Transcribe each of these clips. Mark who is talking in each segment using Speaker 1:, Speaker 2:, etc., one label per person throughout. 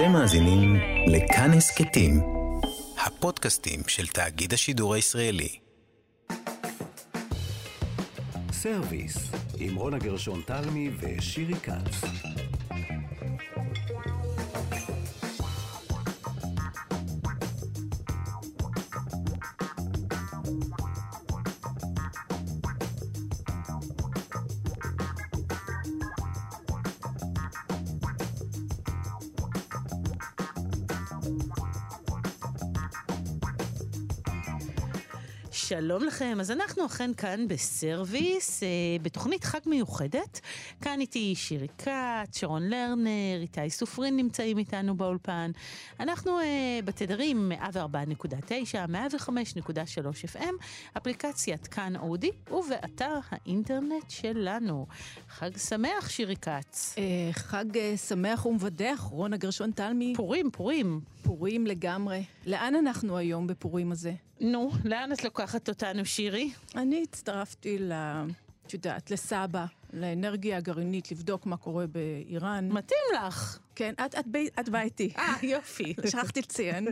Speaker 1: אתם מאזינים לכאן הסכתים, הפודקאסטים של תאגיד השידור הישראלי. סרוויס, עם רונה גרשון תלמי ושירי כץ.
Speaker 2: שלום לכם, אז אנחנו אכן כאן בסרוויס, אה, בתוכנית חג מיוחדת. כאן איתי שירי כץ, שרון לרנר, איתי סופרין נמצאים איתנו באולפן. אנחנו אה, בתדרים 104.9, 105.3 FM, אפליקציית כאן אודי, ובאתר האינטרנט שלנו. חג שמח, שירי כץ.
Speaker 3: אה, חג אה, שמח ומבדח, רונה גרשון תלמי.
Speaker 2: פורים, פורים.
Speaker 3: פורים לגמרי. לאן אנחנו היום בפורים הזה?
Speaker 2: נו, לאן את לוקחת אותנו, שירי?
Speaker 3: אני הצטרפתי ל... את יודעת, לסבא, לאנרגיה הגרעינית, לבדוק מה קורה באיראן.
Speaker 2: מתאים לך.
Speaker 3: כן, את, את, בי, את באה איתי.
Speaker 2: אה, יופי.
Speaker 3: שכחתי לציין.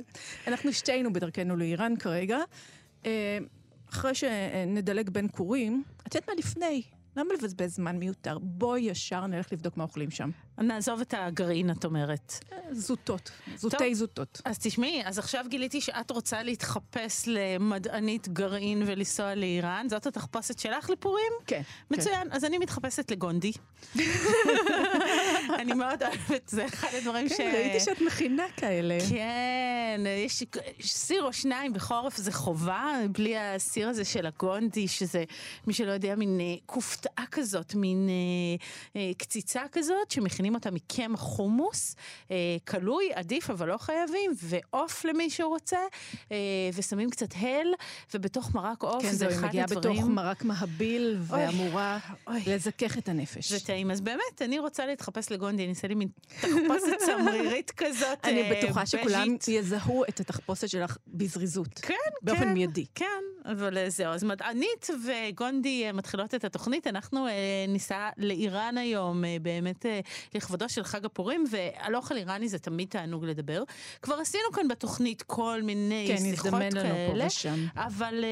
Speaker 3: אנחנו שתינו בדרכנו לאיראן כרגע. אה, אחרי שנדלג בין כורים, את יודעת מה לפני? למה לבזבז זמן מיותר? בואי ישר נלך לבדוק מה אוכלים שם.
Speaker 2: נעזוב את הגרעין, את אומרת.
Speaker 3: זוטות, זוטי זוטות.
Speaker 2: אז תשמעי, אז עכשיו גיליתי שאת רוצה להתחפש למדענית גרעין ולנסוע לאיראן. זאת התחפושת שלך לפורים?
Speaker 3: כן.
Speaker 2: מצוין, כן. אז אני מתחפשת לגונדי. אני מאוד אוהבת, זה אחד הדברים
Speaker 3: כן,
Speaker 2: ש...
Speaker 3: כן, ראיתי שאת מכינה כאלה.
Speaker 2: כן, יש סיר או שניים בחורף זה חובה, בלי הסיר הזה של הגונדי, שזה, מי שלא יודע, מין אה, כופתאה כזאת, מין אה, אה, קציצה כזאת, שמכינים אותה מקמח חומוס, כלוי, עדיף, אבל לא חייבים, ועוף למי שרוצה, ושמים קצת הל, ובתוך מרק עוף
Speaker 3: כן,
Speaker 2: זה אחד הדברים...
Speaker 3: כן, זו, מגיעה בתוך מרק מהביל, ואמורה לזכך את הנפש.
Speaker 2: זה טעים, אז באמת, אני רוצה להתחפש לגונדי, אני אעשה לי מין תחפושת צמרירית כזאת,
Speaker 3: אני בטוחה שכולם יזהו את התחפושת שלך בזריזות.
Speaker 2: כן,
Speaker 3: באופן
Speaker 2: כן,
Speaker 3: מיידי.
Speaker 2: כן, אבל זהו, אז מדענית וגונדי מתחילות את התוכנית, אנחנו ניסע לאיראן היום, באמת לכבודו של חג הפורים, ועל אוכל איראני זה תמיד תענוג לדבר. כבר עשינו כאן בתוכנית כל מיני
Speaker 3: כן,
Speaker 2: שיחות כאלה.
Speaker 3: כן, נזדמן לנו פה ושם.
Speaker 2: אבל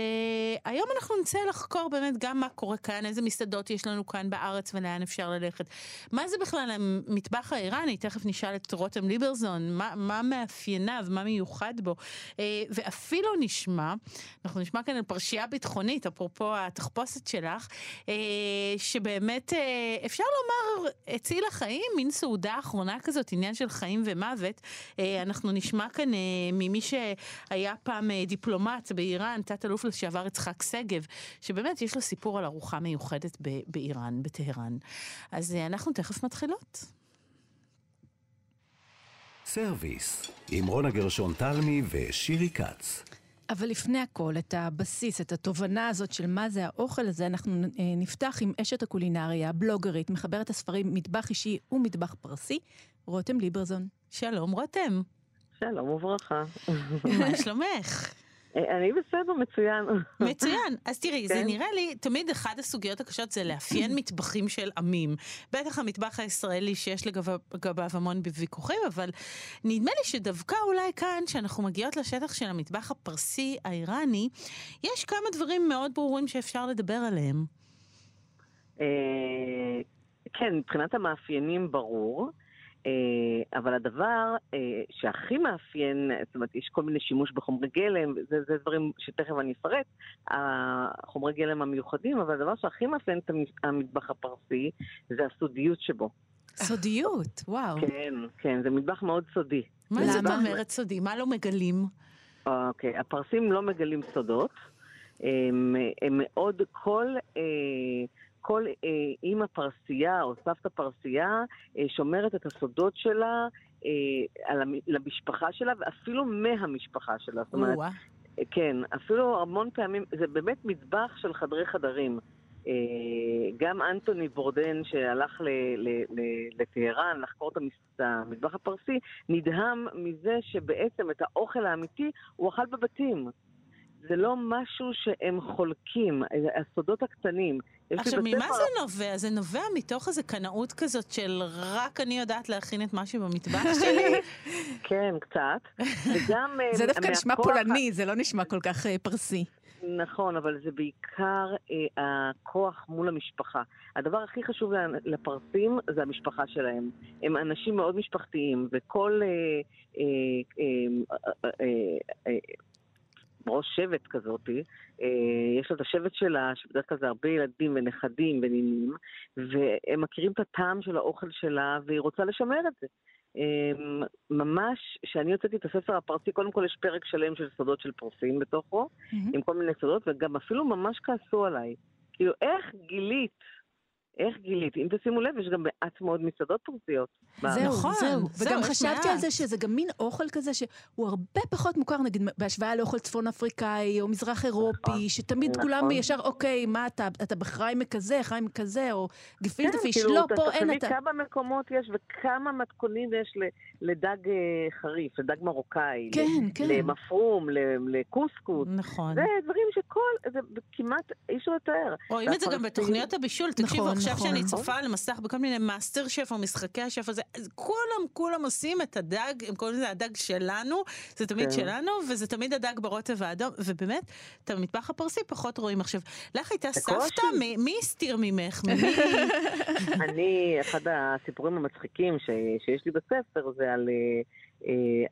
Speaker 2: היום אנחנו נצא לחקור באמת גם מה קורה כאן, איזה מסעדות יש לנו כאן בארץ ולאן אפשר ללכת. מה זה בכלל המטבח האיראני? תכף נשאל את רותם ליברזון, מה, מה מאפייניו, מה מיוחד בו. Uh, ואפילו נשמע, אנחנו נשמע כאן על פרשייה ביטחונית, אפרופו התחפושת שלך, uh, שבאמת uh, אפשר לומר הצילה חיים, מין סעודה אחרונה כזאת, עניין של חיים ומוות. אנחנו נשמע כאן ממי שהיה פעם דיפלומט באיראן, תת-אלוף לשעבר יצחק שגב, שבאמת יש לו סיפור על ארוחה מיוחדת באיראן, בטהרן. אז אנחנו תכף מתחילות.
Speaker 1: סרוויס, עם רונה גרשון תלמי ושירי כץ.
Speaker 3: אבל לפני הכל, את הבסיס, את התובנה הזאת של מה זה האוכל הזה, אנחנו נפתח עם אשת הקולינריה, בלוגרית, מחברת הספרים מטבח אישי ומטבח פרסי, רותם ליברזון.
Speaker 2: שלום, רותם.
Speaker 4: שלום וברכה.
Speaker 2: מה שלומך?
Speaker 4: אני בסדר, מצוין.
Speaker 2: מצוין. אז תראי, כן? זה נראה לי, תמיד אחת הסוגיות הקשות זה לאפיין מטבחים של עמים. בטח המטבח הישראלי שיש לגביו המון ויכוחים, אבל נדמה לי שדווקא אולי כאן, כשאנחנו מגיעות לשטח של המטבח הפרסי האיראני, יש כמה דברים מאוד ברורים שאפשר לדבר עליהם.
Speaker 4: כן, מבחינת המאפיינים ברור. אבל הדבר שהכי מאפיין, זאת אומרת, יש כל מיני שימוש בחומרי גלם, זה, זה דברים שתכף אני אפרט, החומרי גלם המיוחדים, אבל הדבר שהכי מאפיין את המטבח הפרסי זה הסודיות שבו.
Speaker 3: סודיות, וואו.
Speaker 4: כן, כן, זה מטבח מאוד סודי.
Speaker 2: מה זאת אומרת סודי? מה לא מגלים?
Speaker 4: אוקיי, הפרסים לא מגלים סודות. הם, הם מאוד, כל... אה, כל אה, אימא פרסייה או סבתא פרסייה אה, שומרת את הסודות שלה אה, על המ, למשפחה שלה ואפילו מהמשפחה שלה. זאת אומרת, אה, כן, אפילו המון פעמים, זה באמת מטבח של חדרי חדרים. אה, גם אנטוני בורדן שהלך לטהרן לחקור את המטבח הפרסי, נדהם מזה שבעצם את האוכל האמיתי הוא אכל בבתים. זה לא משהו שהם חולקים, הסודות הקטנים.
Speaker 2: עכשיו, ממה זה נובע? זה נובע מתוך איזה קנאות כזאת של רק אני יודעת להכין את משהו במטבח שלי?
Speaker 4: כן, קצת. וגם... אה,
Speaker 3: זה דווקא נשמע פולני, זה לא נשמע כל כך אה, פרסי.
Speaker 4: נכון, אבל זה בעיקר אה, הכוח מול המשפחה. הדבר הכי חשוב ל- לפרסים זה המשפחה שלהם. הם אנשים מאוד משפחתיים, וכל אה, אה, אה, אה, אה, אה, ראש שבט כזאתי, אה, יש לה את השבט שלה, שבדרך כלל זה הרבה ילדים ונכדים ונינים, והם מכירים את הטעם של האוכל שלה, והיא רוצה לשמר את זה. אה, ממש, כשאני הוצאתי את הספר הפרסי, קודם כל יש פרק שלם של סודות של פרסים בתוכו, עם כל מיני סודות, וגם אפילו ממש כעסו עליי. כאילו, איך גילית? איך גילית? אם תשימו לב, יש גם מעט מאוד מסעדות פרסיות.
Speaker 3: זהו,
Speaker 2: נכון,
Speaker 3: זהו.
Speaker 2: זהו,
Speaker 3: וגם
Speaker 2: יש
Speaker 3: חשבתי על. זה שזה גם מין אוכל כזה שהוא הרבה פחות מוכר, נגיד, בהשוואה לאוכל צפון אפריקאי או מזרח אירופי, שתמיד
Speaker 4: נכון.
Speaker 3: כולם ישר, אוקיי, מה אתה, אתה בחריימה כזה, חריימה כזה, או גפילטע פיש,
Speaker 4: כאילו,
Speaker 3: לא, פה אין
Speaker 4: תחשבי
Speaker 3: אתה.
Speaker 4: כמה מקומות יש וכמה מתכונים יש ל- לדג אה, חריף, לדג מרוקאי,
Speaker 3: כן,
Speaker 4: ל-
Speaker 3: כן.
Speaker 4: למפרום, ל- לקוסקוס.
Speaker 2: נכון.
Speaker 4: זה דברים שכל, זה כמעט אי אפשר לתאר.
Speaker 2: רואים את זה גם בתוכניות הבישול. תקשיבו,
Speaker 3: נכון,
Speaker 2: עכשיו
Speaker 3: נכון.
Speaker 2: שאני צופה על מסך בכל מיני מאסטר שף או משחקי השף הזה, אז כולם, כולם עושים את הדג, הם קוראים לזה הדג שלנו, זה תמיד
Speaker 4: כן.
Speaker 2: שלנו, וזה תמיד הדג ברוטב האדום, ובאמת, את המטבח הפרסי פחות רואים. עכשיו, לך הייתה. סבתא, מי- מי הסתיר ממך? ממי...
Speaker 4: אני, אחד הסיפורים המצחיקים ש, שיש לי בספר זה על, אה,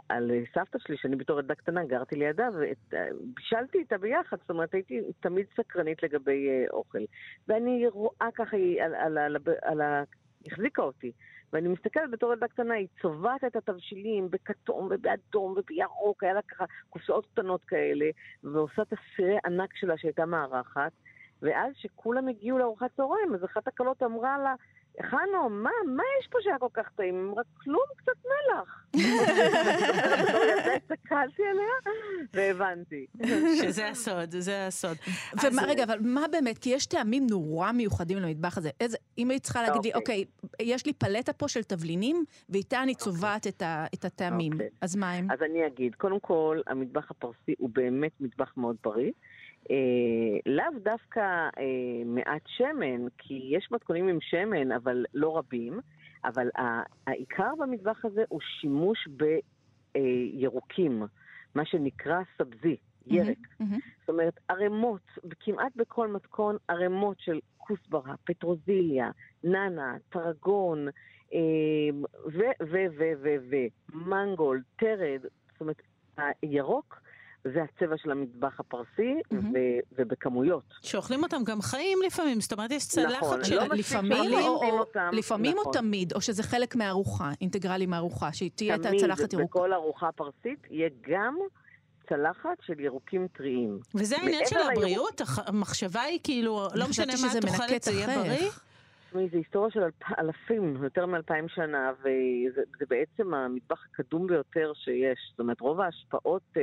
Speaker 4: על סבתא שלי, שאני בתור ילדה קטנה גרתי לידה, ובישלתי איתה ביחד, זאת אומרת הייתי תמיד סקרנית לגבי אה, אוכל. ואני רואה ככה, היא על, על, על, על. החזיקה אותי. ואני מסתכלת בתור ילדה קטנה, היא צובעת את התבשילים בכתום ובאדום ובירוק, היה לה ככה קופסאות קטנות כאלה, ועושה את הסירי ענק שלה שהייתה מארחת. ואז כשכולם הגיעו לארוחת צהריים, אז אחת הכלות אמרה לה, חנו, מה, מה יש פה שהיה כל כך טעים? אמרה, כלום, קצת מלח. הסתכלתי עליה והבנתי.
Speaker 2: שזה הסוד, זה הסוד.
Speaker 3: ומה, רגע, אבל מה באמת? כי יש טעמים נורא מיוחדים למטבח הזה. איזה, אם היית צריכה להגיד לי, אוקיי, יש לי פלטה פה של תבלינים, ואיתה אני צובעת את, ה, את הטעמים.
Speaker 4: אוקיי.
Speaker 3: אז מה הם?
Speaker 4: אז אני אגיד, קודם כל, המטבח הפרסי הוא באמת מטבח מאוד בריא. אה, לאו דווקא אה, מעט שמן, כי יש מתכונים עם שמן, אבל לא רבים. אבל העיקר במטבח הזה הוא שימוש בירוקים, מה שנקרא סבזי, ירק.
Speaker 3: מהמם.
Speaker 4: זאת אומרת, ערימות, כמעט בכל מתכון, ערימות של כוסברה, פטרוזיליה, נאנה, טרגון, אה, ו, ו, ו, ו, ו, מנגול, טרד, זאת אומרת, הירוק זה הצבע של המטבח הפרסי,
Speaker 3: מהמם.
Speaker 4: ו, ובכמויות.
Speaker 2: שאוכלים אותם גם חיים לפעמים, זאת אומרת, יש
Speaker 4: נכון,
Speaker 2: צלחת של...
Speaker 4: לא
Speaker 3: לפעמים, או, או,
Speaker 4: אותם,
Speaker 3: לפעמים או
Speaker 4: נכון.
Speaker 3: תמיד, או שזה חלק מהארוחה, אינטגרלי מהארוחה, שתהיה את
Speaker 4: תמיד,
Speaker 3: הצלחת ירוקה.
Speaker 4: בכל ארוחה פרסית יהיה גם צלחת של ירוקים טריים.
Speaker 2: וזה העניין של הבריאות, הח- המחשבה היא כאילו, לא משנה מה את
Speaker 3: את
Speaker 2: זה יהיה. בריא.
Speaker 4: תשמעי, זו היסטוריה של אלפ... אלפים, יותר מאלפיים שנה, וזה זה בעצם המטבח הקדום ביותר שיש. זאת אומרת, רוב ההשפעות אה,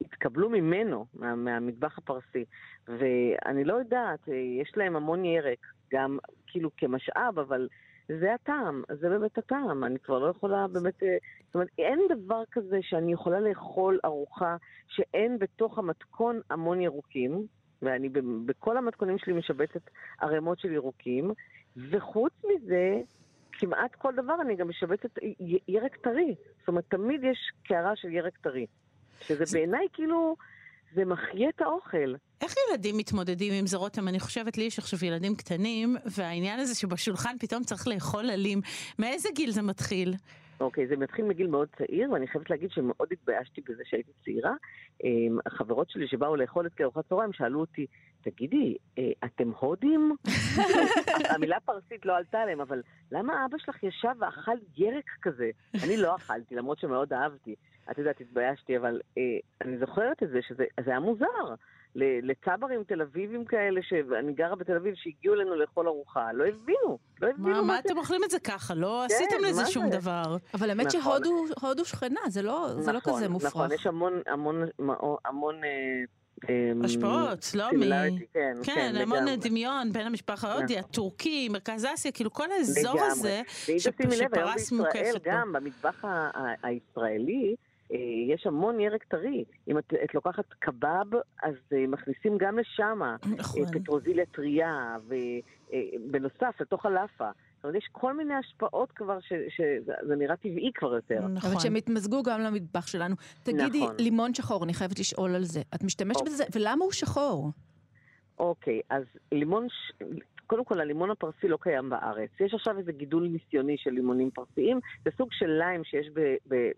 Speaker 4: התקבלו ממנו, מה, מהמטבח הפרסי. ואני לא יודעת, אה, יש להם המון ירק, גם כאילו כמשאב, אבל זה הטעם, זה באמת הטעם. אני כבר לא יכולה באמת... אה, זאת אומרת, אין דבר כזה שאני יכולה לאכול ארוחה שאין בתוך המתכון המון ירוקים, ואני בכל המתכונים שלי משבצת ערימות של ירוקים, וחוץ מזה, כמעט כל דבר אני גם משבצת ירק טרי. זאת אומרת, תמיד יש קערה של ירק טרי. שזה בעיניי כאילו, זה מחיה את האוכל.
Speaker 2: איך ילדים מתמודדים עם זה, רותם? אני חושבת, לי יש עכשיו ילדים קטנים, והעניין הזה שבשולחן פתאום צריך לאכול עלים, מאיזה גיל זה מתחיל?
Speaker 4: אוקיי, זה מתחיל מגיל מאוד צעיר, ואני חייבת להגיד שמאוד התביישתי בזה שהייתי צעירה. אמ, החברות שלי שבאו לאכול אצלי ארוחת צהריים שאלו אותי, תגידי, אה, אתם הודים? המילה פרסית לא עלתה עליהם, אבל למה אבא שלך ישב ואכל ירק כזה? אני לא אכלתי, למרות שמאוד אהבתי. את יודעת, התביישתי, אבל אה, אני זוכרת את זה, שזה זה היה מוזר. ל- לצברים תל אביבים כאלה, שאני גרה בתל אביב, שהגיעו אלינו לאכול ארוחה, לא הבינו, לא הבינו
Speaker 2: מה, מה
Speaker 4: זה.
Speaker 2: אתם אוכלים את זה ככה? לא
Speaker 4: כן,
Speaker 2: עשיתם לזה שום
Speaker 4: זה?
Speaker 2: דבר.
Speaker 3: אבל האמת
Speaker 4: נכון.
Speaker 3: שהודו הודו שכנה, זה לא, זה לא
Speaker 4: נכון,
Speaker 3: כזה מופרך.
Speaker 4: נכון, יש המון, המון, המון... אה, אה,
Speaker 2: השפעות, לא מ...
Speaker 4: similarity, כן,
Speaker 2: כן, המון. דמיון בין המשפחה ההודי,
Speaker 4: נכון.
Speaker 2: הטורקי, מרכז אסיה, כאילו כל האזור
Speaker 4: לגמרי.
Speaker 2: הזה,
Speaker 4: ואם
Speaker 2: שפ-
Speaker 4: תשימי לב, היום
Speaker 2: שפרס
Speaker 4: בישראל,
Speaker 2: מוקפת בו.
Speaker 4: גם במטבח ה- ה- הישראלי, יש המון ירק טרי. אם את, את לוקחת קבב, אז אה, מכניסים גם לשם
Speaker 3: נכון.
Speaker 4: פטרוזיליה טריה, ובנוסף, לתוך הלאפה. זאת אומרת, יש כל מיני השפעות כבר, ש- שזה נראה טבעי כבר יותר.
Speaker 2: נכון.
Speaker 3: אבל שהם התמזגו גם למטבח שלנו. תגידי,
Speaker 4: נכון.
Speaker 3: לימון שחור, אני חייבת לשאול על זה. את משתמשת
Speaker 4: אוקיי.
Speaker 3: בזה, ולמה הוא שחור?
Speaker 4: אוקיי, אז לימון, ש... קודם כל הלימון הפרסי לא קיים בארץ. יש עכשיו איזה גידול ניסיוני של לימונים פרסיים, זה סוג של ליים שיש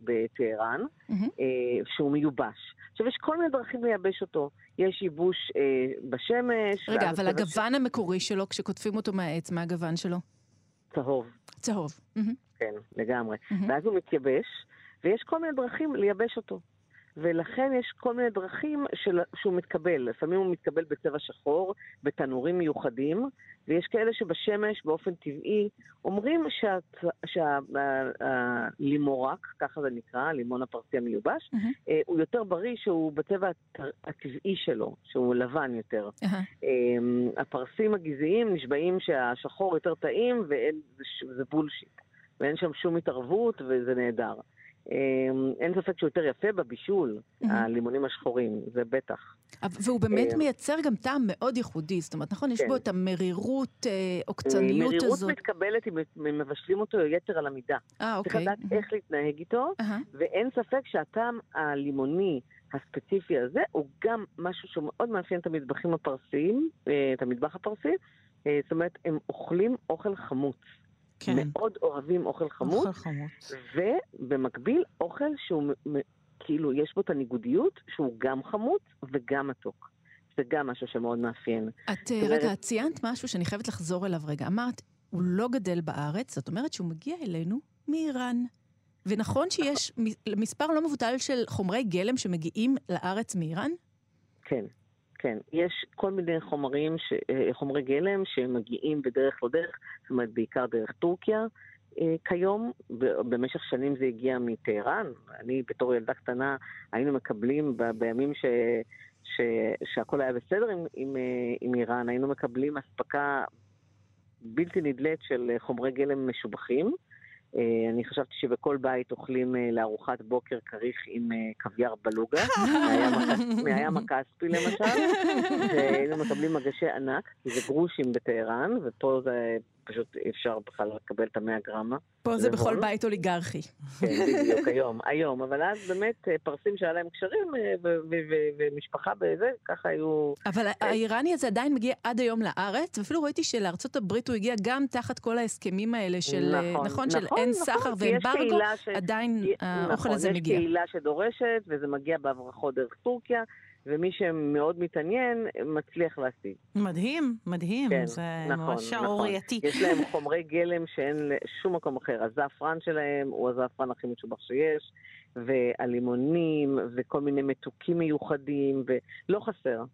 Speaker 4: בטהרן,
Speaker 3: מהמם.
Speaker 4: אה, שהוא מיובש. עכשיו, יש כל מיני דרכים לייבש אותו. יש ייבוש אה, בשמש.
Speaker 3: רגע, אבל הגוון המקורי שלו, כשקוטפים אותו מהעץ, מה הגוון שלו?
Speaker 4: צהוב,
Speaker 3: צהוב. מהמם.
Speaker 4: כן, לגמרי.
Speaker 3: מהמם.
Speaker 4: ואז הוא מתייבש, ויש כל מיני דרכים לייבש אותו. ולכן יש כל מיני דרכים של, שהוא מתקבל. לפעמים הוא מתקבל בצבע שחור, בתנורים מיוחדים, ויש כאלה שבשמש, באופן טבעי, אומרים שהלימורק, ככה זה נקרא, הלימון הפרסי המיובש. אה, הוא יותר בריא שהוא בצבע הט- הטבעי שלו, שהוא לבן יותר. אמ, הפרסים הגזעיים נשבעים שהשחור יותר טעים ואין, זה, ש- זה בולשיט. ואין שם שום התערבות וזה נהדר. אמ, אין ספק שהוא יותר יפה בבישול. הלימונים השחורים, זה בטח.
Speaker 3: והוא באמת
Speaker 4: אה,
Speaker 3: מייצר גם טעם מאוד ייחודי, זאת אומרת, נכון? יש
Speaker 4: כן.
Speaker 3: בו את המרירות, אה, עוקצניות
Speaker 4: מרירות
Speaker 3: הזאת.
Speaker 4: מתקבלת אם מבשלים אותו יתר על המידה.
Speaker 3: אה,
Speaker 4: צריך
Speaker 3: אוקיי.
Speaker 4: לדעת איך להתנהג איתו. ואין ספק שהטעם הלימוני הספציפי הזה הוא גם משהו שמאוד מאפיין את המטבחים הפרסיים, אה, את המטבח הפרסי. אה, זאת אומרת, הם אוכלים אוכל חמוץ.
Speaker 2: כן.
Speaker 4: מאוד אוהבים אוכל חמוץ,
Speaker 2: אוכל חמוץ.
Speaker 4: ובמקביל אוכל שהוא כאילו יש בו את הניגודיות שהוא גם חמוץ וגם מתוק. זה גם משהו שמאוד מאפיין.
Speaker 3: את, רגע, את ציינת משהו שאני חייבת לחזור אליו רגע. אמרת, הוא לא גדל בארץ, זאת אומרת שהוא מגיע אלינו מאיראן. ונכון שיש מספר לא מבוטל של חומרי גלם שמגיעים לארץ מאיראן?
Speaker 4: כן, כן. יש כל מיני חומרים, ש... אה, חומרי גלם שמגיעים בדרך לא דרך, זאת אומרת בעיקר דרך טורקיה. אה, כיום, במשך שנים זה הגיע מטהרן. אני בתור ילדה קטנה היינו מקבלים ב- בימים ש... ש... שהכל היה בסדר עם, עם, אה, עם איראן, היינו מקבלים אספקה בלתי נדלית של חומרי גלם משובחים. אה, אני חשבתי שבכל בית אוכלים אה, לארוחת בוקר כריך עם אה, קוויאר בלוגה, מהים הכס- מהים הכספי למשל, והיינו מקבלים מגשי ענק, כי זה גרושים בטהרן, ופה זה פשוט אי אפשר בכלל לקבל את המאה גרמה.
Speaker 3: פה זה בכל
Speaker 4: נכון.
Speaker 3: בית אוליגרכי.
Speaker 4: כן, בדיוק, היום, היום. אבל אז באמת אה, פרסים שהיה להם קשרים אה, ומשפחה בזה, ככה היו...
Speaker 3: אבל האיראני הזה עדיין מגיע עד היום לארץ, ואפילו ראיתי שלארצות הברית הוא הגיע גם תחת כל ההסכמים האלה של, אה,
Speaker 4: נכון,
Speaker 3: נכון, של
Speaker 4: נכון,
Speaker 3: אין
Speaker 4: נכון,
Speaker 3: סחר
Speaker 4: יש
Speaker 3: ואמברגו,
Speaker 4: ש-
Speaker 3: עדיין האוכל
Speaker 4: נכון,
Speaker 3: הזה
Speaker 4: יש
Speaker 3: מגיע.
Speaker 4: קהילה שדורשת, וזה מגיע בהברחות דרך טורקיה, ומי שמאוד מתעניין, מצליח להשיג.
Speaker 2: מדהים, מדהים.
Speaker 4: כן,
Speaker 2: זה
Speaker 4: נכון,
Speaker 2: ממש
Speaker 4: נכון.
Speaker 2: שערורייתי.
Speaker 4: יש להם חומרי גלם שאין לשום מקום אחר. הזעפרן שלהם הוא הזעפרן הכי משובח שיש, והלימונים, וכל מיני מתוקים מיוחדים, ולא חסר.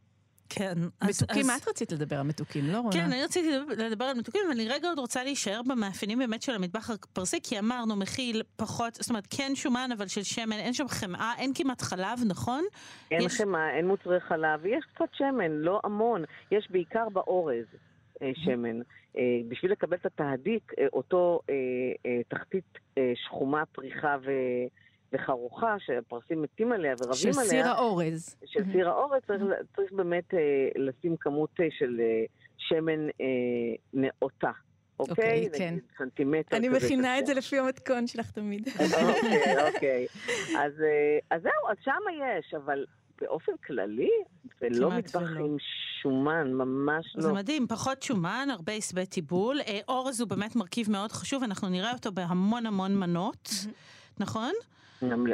Speaker 2: כן.
Speaker 3: מתוקים,
Speaker 2: אז-
Speaker 3: מה את רצית לדבר על מתוקים, לא רונה?
Speaker 2: כן, אני רציתי לדבר על מתוקים, ואני רגע עוד רוצה להישאר במאפיינים באמת של המטבח הפרסי, כי אמרנו, מכיל פחות, זאת אומרת, כן שומן, אבל של שמן, אין שם חמאה, אין כמעט חלב, נכון?
Speaker 4: אין
Speaker 2: יש-
Speaker 4: חמאה, אין מוצרי חלב, ויש קצת שמן, לא המון. יש בעיקר באורז אה, שמן. אה, בשביל לקבל את התהדיק, אה, אותו אה, אה, תחתית אה, שחומה, פריחה ו... וחרוכה, שהפרסים מתים עליה ורבים
Speaker 3: של
Speaker 4: עליה.
Speaker 3: סיר האורז.
Speaker 4: של סיר האורז, צריך, צריך באמת אה, לשים כמות אה, של אה, שמן אה, נאותה.
Speaker 3: אוקיי,
Speaker 4: אוקיי?
Speaker 3: כן.
Speaker 4: סנטימטר.
Speaker 3: אני מכינה. את זה לפי המתכון שלך תמיד.
Speaker 4: אוקיי, אוקיי. אז, אה, אז זהו, אז שמה יש, אבל באופן כללי, זה לא מטבח. עם שומן, ממש
Speaker 2: זה
Speaker 4: לא.
Speaker 2: מדהים, פחות שומן, הרבה עשבי טיבול. אה, אורז הוא באמת מרכיב מאוד חשוב, אנחנו נראה אותו בהמון המון מנות, נכון?
Speaker 4: ל-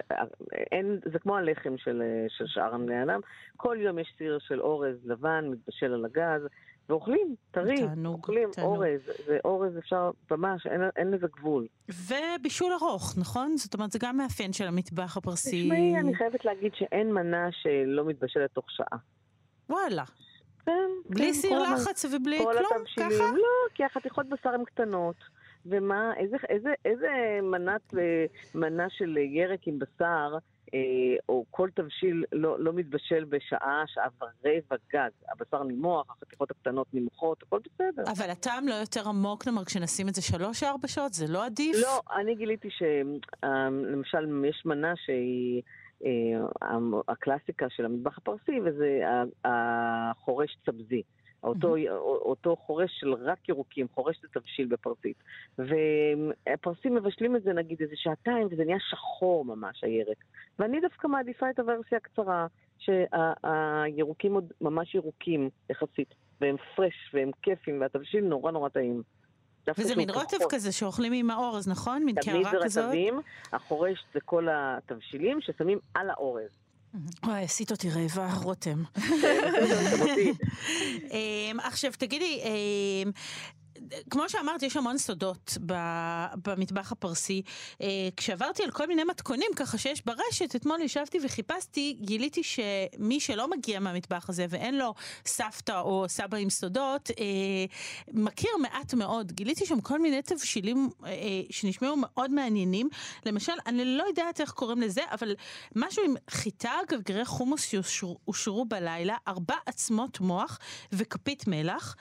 Speaker 4: אין, זה כמו הלחם של, אה, של שאר בני אדם. כל יום יש סיר של אורז לבן, מתבשל על הגז, ואוכלים, טרי,
Speaker 2: תענוג,
Speaker 4: אוכלים
Speaker 2: תענוג.
Speaker 4: אורז. זה אורז אפשר, ממש, אין, אין לזה גבול.
Speaker 2: ובישול ארוך, נכון? זאת אומרת, זה גם מאפיין של המטבח הפרסי.
Speaker 4: תשמעי, אני חייבת להגיד שאין מנה שלא מתבשלת תוך שעה.
Speaker 2: וואלה.
Speaker 4: כן,
Speaker 2: בלי
Speaker 4: כן,
Speaker 2: סיר לחץ ובלי
Speaker 4: כל
Speaker 2: כלום, ככה?
Speaker 4: לא, כי החתיכות בשר הן קטנות. ומה, איזה, איזה, איזה מנת, אה, מנה של ירק עם בשר אה, או כל תבשיל לא, לא מתבשל בשעה, שעה ורבע גג. הבשר נימוח, החתיכות הקטנות נמוכות, הכל בסדר.
Speaker 2: אבל הטעם לא יותר עמוק, נאמר, כשנשים את זה שלוש-ארבע שעות, זה לא עדיף?
Speaker 4: לא, אני גיליתי שלמשל יש מנה שהיא... אה, הקלאסיקה של המטבח הפרסי, וזה החורש צבזי. אותו, אותו חורש של רק ירוקים, חורש זה תבשיל בפרסית. והפרסים מבשלים את זה נגיד איזה שעתיים, וזה נהיה שחור ממש, הירק. ואני דווקא מעדיפה את הוורסיה הקצרה, שהירוקים עוד ממש ירוקים יחסית, והם פרש והם כיפים, והתבשיל נורא נורא טעים.
Speaker 2: וזה מין רוטב כזה שאוכלים עם האורז, נכון? מין קערה כזאת?
Speaker 4: תמיד זה רטבים, החורש זה כל התבשילים ששמים על האורז.
Speaker 2: וואי, עשית אותי רעבה, רותם. אמ, עכשיו, תגידי, אמ, כמו שאמרת, יש המון סודות במטבח הפרסי. אה, כשעברתי על כל מיני מתכונים ככה שיש ברשת, אתמול ישבתי וחיפשתי, גיליתי שמי שלא מגיע מהמטבח הזה ואין לו סבתא או סבא עם סודות, אה, מכיר מעט מאוד. גיליתי שם כל מיני תבשילים אה, שנשמעו מאוד מעניינים. למשל, אני לא יודעת איך קוראים לזה, אבל משהו עם חיטה, גרגרי חומוס שאושרו בלילה, ארבע עצמות מוח וכפית מלח.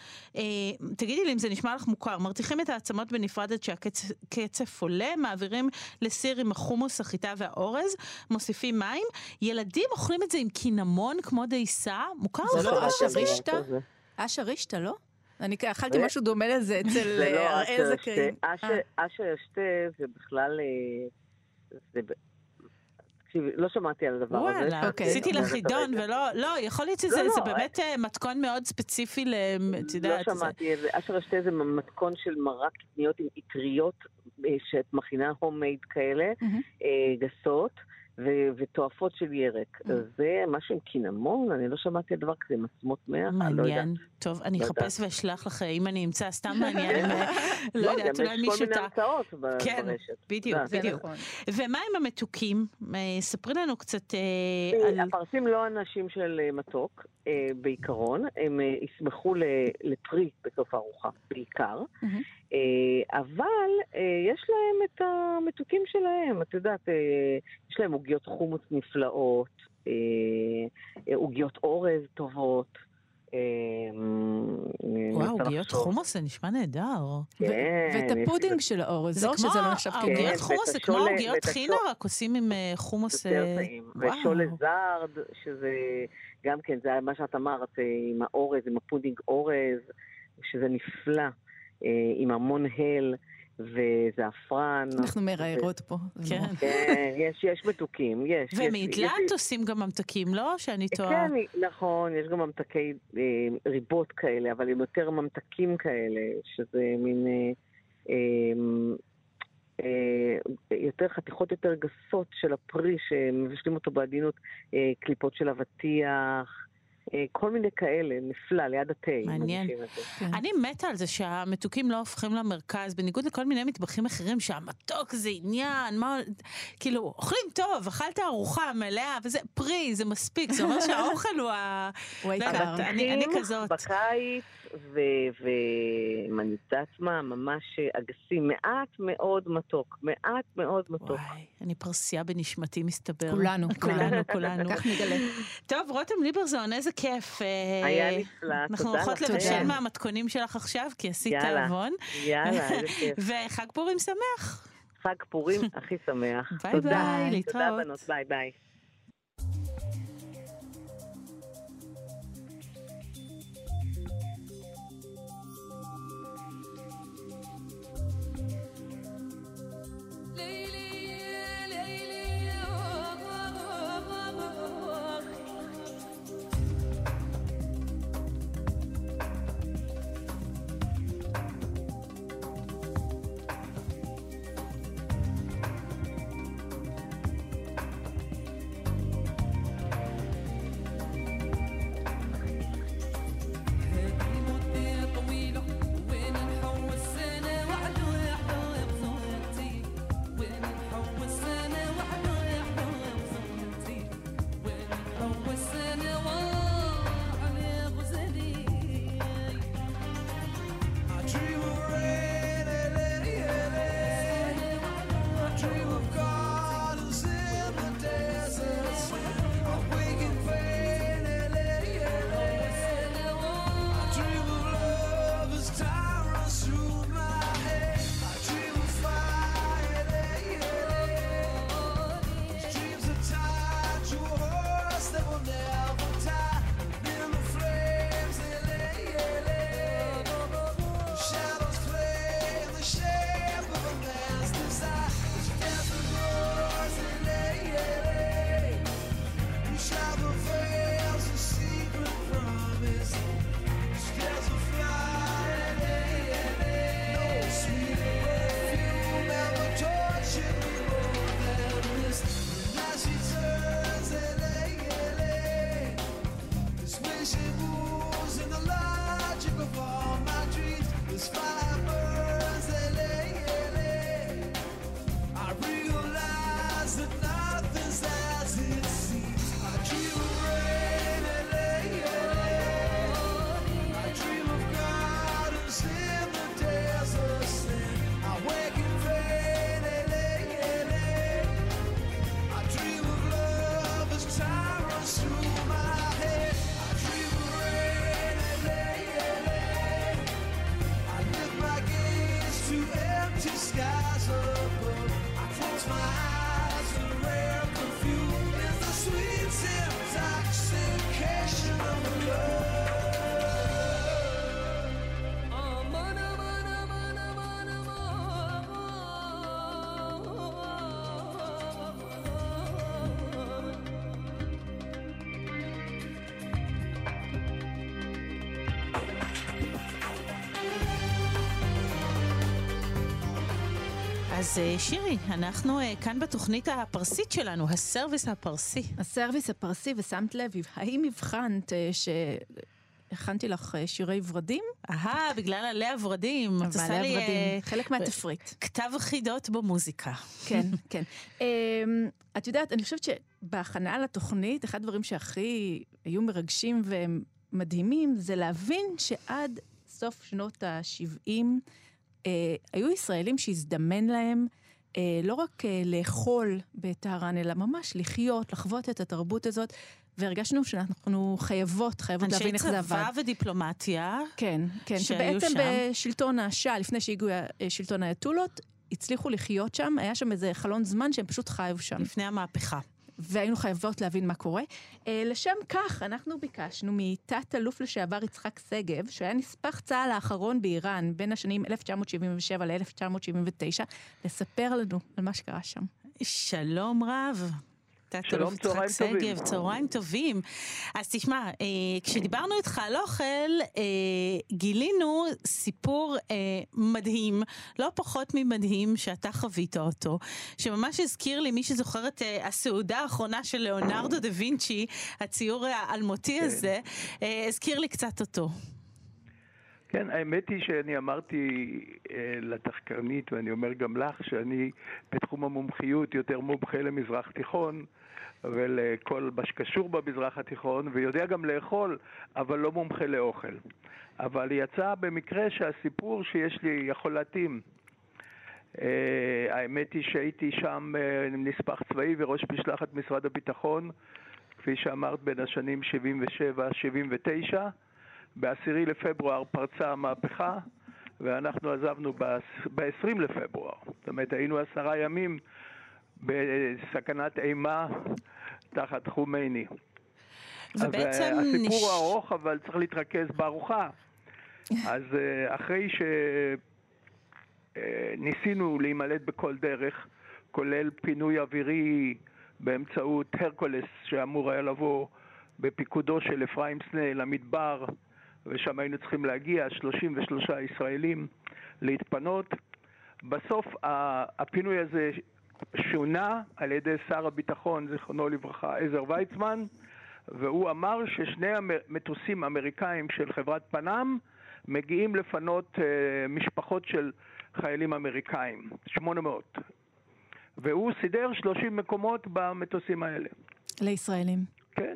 Speaker 2: תגידי לי אם זה נשמע לך מוכר. מרתיחים את העצמות בנפרד עד שהקצף עולה, מעבירים לסיר עם החומוס, החיטה והאורז, מוסיפים מים. ילדים אוכלים את זה עם קינמון כמו דייסה. מוכר לך?
Speaker 3: זה לא אשה רישטה? אשה רישטה, לא? אני אכלתי משהו דומה לזה אצל הראל זכאים.
Speaker 4: אשה ישתה זה בכלל... אה, תקשיבי, לא שמעתי על הדבר הזה.
Speaker 2: וואלה, אוקיי. עשיתי לך חידון ולא, לא, יכול להיות שזה לא, לא, באמת אה, מתכון מאוד ספציפי, את יודעת.
Speaker 4: לא שמעתי, אשר השתה זה מתכון של מרק קטניות עם אטריות אה, שאת מכינה הומייד כאלה, אה, ותועפות של ירק. Mm. זה משהו עם קינמון, אני לא שמעתי על דבר כזה, עם עצמות מאה, אני לא יודעת.
Speaker 2: טוב, אני לא אחפש ואשלח לך, אם אני אמצא, סתם מעניין, לא יודעת, אולי מישהו...
Speaker 4: יש כל מיני הרצאות
Speaker 2: כן,
Speaker 4: ברשת.
Speaker 2: בדיוק, בדיוק. נכון. ומה עם המתוקים? אה, ספרי לנו קצת
Speaker 4: אה, על... הפרסים לא אנשים של אה, מתוק, בעיקרון, הם ישמחו לפרי בסוף הארוחה, בעיקר. אבל יש להם את המתוקים שלהם, את יודעת, יש להם עוגיות חומוס נפלאות, עוגיות אורז טובות.
Speaker 2: וואו, עוגיות חומוס זה נשמע נהדר.
Speaker 4: כן.
Speaker 3: ואת הפודינג של האורז, לא שזה לא נחשב
Speaker 2: כאילו. עוגיות חומוס זה כמו עוגיות חינה, רק עושים עם אה, חומוס...
Speaker 4: אה. ושולה זארד, שזה גם כן, זה מה שאת אמרת, אה, עם האורז, עם הפודינג אורז, שזה נפלא, עם המון הל. וזעפרן.
Speaker 3: אנחנו מריירות פה.
Speaker 2: כן.
Speaker 4: כן, יש, יש מתוקים, יש.
Speaker 2: ומדלת עושים גם ממתקים, לא? שאני טועה.
Speaker 4: כן, נכון, יש גם ממתקי אה, ריבות כאלה, אבל עם יותר ממתקים כאלה, שזה מין... אה, אה, אה, יותר חתיכות יותר גסות של הפרי שמבשלים אותו בעדינות, אה, קליפות של אבטיח, אה, כל מיני כאלה, נפלא, ליד התה.
Speaker 2: מעניין. כן. אני מתה על זה שהמתוקים לא הופכים למרכז, בניגוד לכל מיני מטבחים אחרים, שהמתוק זה עניין, מה, כאילו, אוכלים טוב, אכלת ארוחה מלאה, וזה פרי, זה מספיק, זה אומר שהאוכל הוא ה...
Speaker 3: הוא העיקר.
Speaker 2: אני כזאת.
Speaker 4: בקיץ ומניצה עצמה, ממש אגסים, מעט מאוד מתוק, מעט מאוד מתוק.
Speaker 2: וואי, אני פרסייה בנשמתי מסתבר.
Speaker 3: כולנו,
Speaker 2: כולנו, כולנו.
Speaker 3: כך נגלה.
Speaker 2: טוב, רותם ליברזון, איזה כיף.
Speaker 4: אה, היה נפלא, תודה לך.
Speaker 2: אנחנו הולכות לבשל מהמתכונים שלך עכשיו, כי עשית תיאבון.
Speaker 4: יאללה, איזה כיף.
Speaker 2: וחג פורים שמח.
Speaker 4: חג פורים הכי שמח.
Speaker 2: ביי ביי, להתראות.
Speaker 4: תודה בנות, ביי ביי.
Speaker 2: אז אה, שירי, אנחנו אה, כאן בתוכנית הפרסית שלנו, הסרוויס הפרסי.
Speaker 3: הסרוויס הפרסי, ושמת לב, האם הבחנת אה, שהכנתי לך שירי ורדים?
Speaker 2: אהה, בגלל עלי הוורדים. את
Speaker 3: עלי הוורדים, חלק מהתפריט.
Speaker 2: כתב חידות במוזיקה.
Speaker 3: כן, כן. אמ, את יודעת, אני חושבת שבהכנה לתוכנית, אחד הדברים שהכי היו מרגשים ומדהימים, זה להבין שעד סוף שנות ה-70, אה, היו ישראלים שהזדמן להם אה, לא רק אה, לאכול בטהרן, אלא ממש לחיות, לחוות את התרבות הזאת. והרגשנו שאנחנו חייבות, חייבות להבין איך זה עבד.
Speaker 2: אנשי צבא ודיפלומטיה.
Speaker 3: כן, כן. שבעצם שם. בשלטון השאה, לפני שהגיעו אה, שלטון האייתולות, הצליחו לחיות שם, היה שם איזה חלון זמן שהם פשוט חיו שם.
Speaker 2: לפני המהפכה.
Speaker 3: והיינו חייבות להבין מה קורה. אה, לשם כך, אנחנו ביקשנו מתת-אלוף לשעבר יצחק שגב, שהיה נספח צה"ל האחרון באיראן בין השנים 1977 ל-1979, לספר לנו על מה שקרה שם.
Speaker 2: שלום רב.
Speaker 5: שלום, צהריים טובים.
Speaker 2: צהריים טובים. אז תשמע, אה, כשדיברנו איתך על אוכל, אה, גילינו סיפור אה, מדהים, לא פחות ממדהים, שאתה חווית אותו, שממש הזכיר לי, מי שזוכר את אה, הסעודה האחרונה של ליאונרדו דה וינצ'י, הציור האלמותי כן. הזה, אה, הזכיר לי קצת אותו.
Speaker 5: כן, האמת היא שאני אמרתי אה, לתחקרנית, ואני אומר גם לך, שאני בתחום המומחיות יותר מומחה למזרח תיכון, ולכל מה שקשור במזרח התיכון, ויודע גם לאכול, אבל לא מומחה לאוכל. אבל יצא במקרה שהסיפור שיש לי יכול להתאים. Uh, האמת היא שהייתי שם uh, נספח צבאי וראש משלחת משרד הביטחון, כפי שאמרת, בין השנים 77-79. ב-10 לפברואר פרצה המהפכה, ואנחנו עזבנו ב-20 לפברואר. זאת אומרת, היינו עשרה ימים בסכנת אימה תחת חומייני.
Speaker 2: ובעצם...
Speaker 5: הסיפור נש... ארוך, אבל צריך להתרכז בארוחה. אז אה, אחרי שניסינו אה, להימלט בכל דרך, כולל פינוי אווירי באמצעות הרקולס שאמור היה לבוא בפיקודו של אפרים סנה למדבר, ושם היינו צריכים להגיע, 33 ישראלים, להתפנות. בסוף הפינוי הזה שונה על ידי שר הביטחון, זיכרונו לברכה, עזר ויצמן, והוא אמר ששני מטוסים אמריקאים של חברת פנאם מגיעים לפנות uh, משפחות של חיילים אמריקאים, 800. והוא סידר 30 מקומות במטוסים האלה.
Speaker 3: לישראלים.
Speaker 5: כן.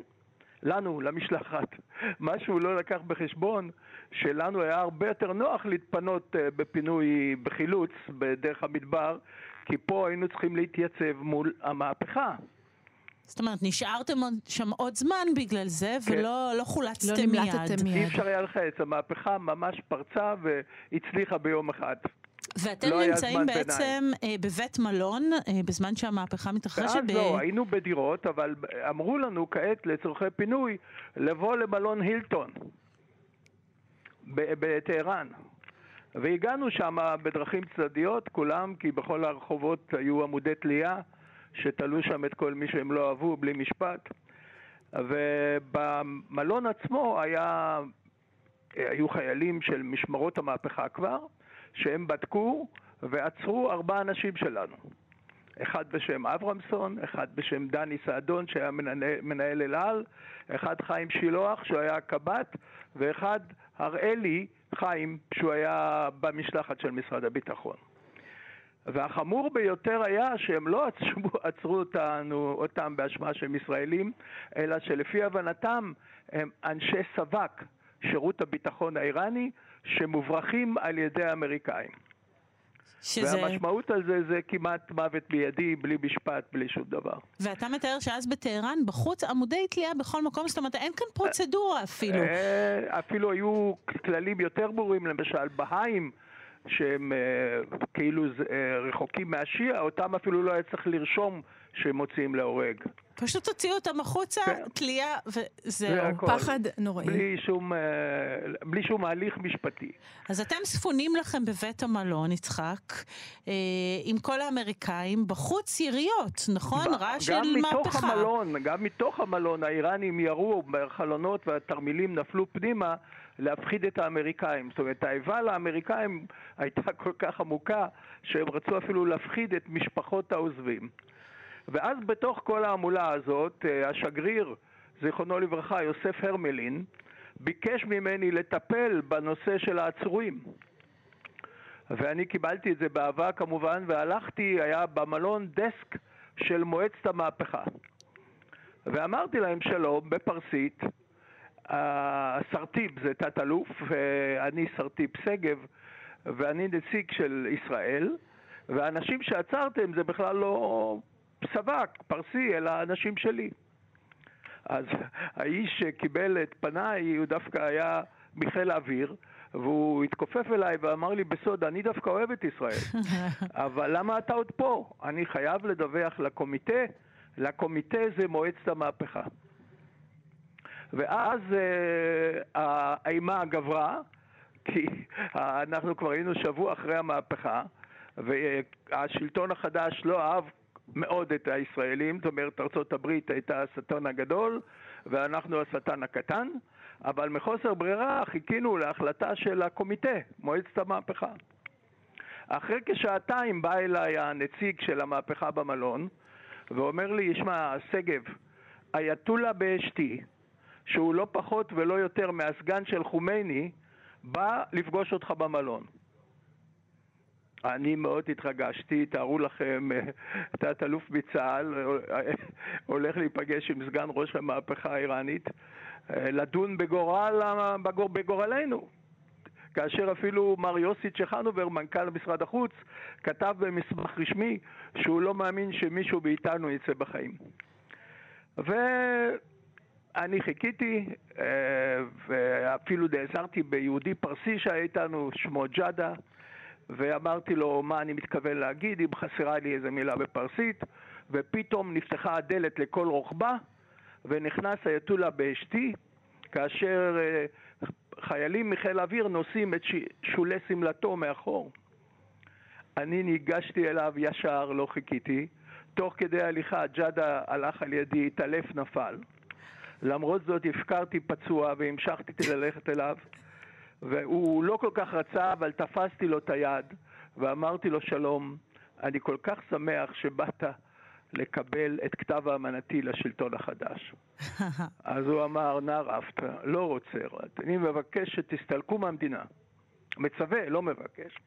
Speaker 5: לנו, למשלחת. מה שהוא לא לקח בחשבון, שלנו היה הרבה יותר נוח להתפנות uh, בפינוי, בחילוץ, בדרך המדבר, כי פה היינו צריכים להתייצב מול המהפכה.
Speaker 2: זאת אומרת, נשארתם שם עוד זמן בגלל זה, כן. ולא לא חולצתם לא מיד. מיד.
Speaker 5: אי אפשר היה לחץ, המהפכה ממש פרצה והצליחה ביום אחד.
Speaker 2: ואתם לא נמצאים בעצם אה, בבית מלון אה, בזמן שהמהפכה מתרחשת?
Speaker 5: ב... לא, היינו בדירות, אבל אמרו לנו כעת לצורכי פינוי לבוא למלון הילטון בטהרן. והגענו שם בדרכים צדדיות, כולם, כי בכל הרחובות היו עמודי תלייה שתלו שם את כל מי שהם לא אהבו בלי משפט. ובמלון עצמו היה, היו חיילים של משמרות המהפכה כבר, שהם בדקו ועצרו ארבעה אנשים שלנו. אחד בשם אברמסון, אחד בשם דני סעדון שהיה מנהל, אל על, אחד חיים שילוח שהיה קב"ט, ואחד הראלי חיים שהוא היה במשלחת של משרד הביטחון. והחמור ביותר היה שהם לא עצרו, עצרו אותנו, אותם באשמה שהם ישראלים, אלא שלפי הבנתם הם אנשי סבק, שירות הביטחון האיראני, שמוברחים על ידי האמריקאים. שזה... והמשמעות על זה זה כמעט מוות מיידי, בלי משפט, בלי שום דבר.
Speaker 2: ואתה מתאר שאז בטהרן, בחוץ עמודי תלייה בכל מקום, זאת אומרת, אין כאן פרוצדורה אפילו.
Speaker 5: אה, אפילו היו כללים יותר ברורים, למשל בהאים. שהם uh, כאילו uh, רחוקים מהשיעה, אותם אפילו לא היה צריך לרשום שהם מוציאים להורג.
Speaker 2: פשוט הוציאו אותם החוצה, כן. תלייה, וזהו.
Speaker 3: פחד נוראי.
Speaker 5: בלי שום, uh, בלי שום הליך משפטי.
Speaker 2: אז אתם ספונים לכם בבית המלון, יצחק, עם כל האמריקאים, בחוץ יריות, נכון? רעש של מהפכה.
Speaker 5: גם מתוך המלון, גם מתוך המלון האיראנים ירו בחלונות והתרמילים נפלו פנימה. להפחיד את האמריקאים. זאת אומרת, האיבה לאמריקאים הייתה כל כך עמוקה, שהם רצו אפילו להפחיד את משפחות העוזבים. ואז בתוך כל ההמולה הזאת, אה, השגריר, זיכרונו לברכה, יוסף הרמלין, ביקש ממני לטפל בנושא של העצורים. ואני קיבלתי את זה באהבה כמובן, והלכתי, היה במלון דסק של מועצת המהפכה. ואמרתי להם שלום בפרסית, הסרטיב זה תת-אלוף, אני סרטיב שגב, ואני נציג של ישראל, והאנשים שעצרתם זה בכלל לא סבק, פרסי, אלא אנשים שלי. אז האיש שקיבל את פניי הוא דווקא היה מחיל האוויר, והוא התכופף אליי ואמר לי בסוד, אני דווקא אוהב את ישראל, אבל למה אתה עוד פה? אני חייב לדווח לקומיטה, לקומיטה זה מועצת המהפכה. ואז אה, האימה גברה, כי אנחנו כבר היינו שבוע אחרי המהפכה, והשלטון החדש לא אהב מאוד את הישראלים, זאת אומרת ארצות הברית הייתה השטן הגדול ואנחנו השטן הקטן, אבל מחוסר ברירה חיכינו להחלטה של הקומיטה, מועצת המהפכה. אחרי כשעתיים בא אליי הנציג של המהפכה במלון ואומר לי, ישמע, שגב, אייתולה באשתי, שהוא לא פחות ולא יותר מהסגן של חומייני, בא לפגוש אותך במלון. אני מאוד התרגשתי, תארו לכם, תת-אלוף בצה"ל הולך להיפגש עם סגן ראש המהפכה האיראנית, לדון בגורל, בגורלנו. כאשר אפילו מר יוסי צ'חנובר, מנכ"ל משרד החוץ, כתב במסמך רשמי שהוא לא מאמין שמישהו מאיתנו יצא בחיים. ואני חיכיתי, ואפילו נעזרתי ביהודי פרסי שהיה איתנו, שמו ג'אדה, ואמרתי לו מה אני מתכוון להגיד, אם חסרה לי איזה מילה בפרסית, ופתאום נפתחה הדלת לכל רוחבה, ונכנס אייתולה באשתי, כאשר אה, חיילים מחיל האוויר נושאים את שולי שמלתו מאחור. אני ניגשתי אליו ישר, לא חיכיתי. תוך כדי הליכה ג'אדה הלך על ידי, התעלף נפל. למרות זאת הפקרתי פצוע והמשכתי ללכת אליו. והוא לא כל כך רצה, אבל תפסתי לו את היד ואמרתי לו שלום, אני כל כך שמח שבאת לקבל את כתב האמנתי לשלטון החדש. אז הוא אמר, נער אפתא, לא רוצה, אני מבקש שתסתלקו מהמדינה. מצווה, לא מבקש.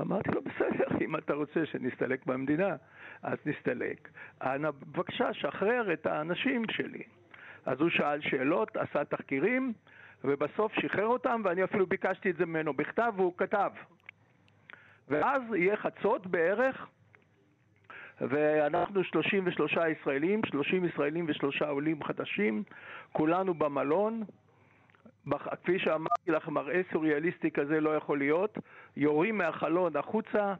Speaker 5: אמרתי לו, בסדר, אם אתה רוצה שנסתלק מהמדינה, אז נסתלק. אנא, בבקשה, שחרר את האנשים שלי. אז הוא שאל שאלות, עשה תחקירים, ובסוף שחרר אותם, ואני אפילו ביקשתי את זה ממנו בכתב, והוא כתב. ואז יהיה חצות בערך, ואנחנו 33 ישראלים, 30 ישראלים ושלושה עולים חדשים, כולנו במלון. כפי שאמרתי לך, מראה סוריאליסטי כזה לא יכול להיות. יורים מהחלון החוצה,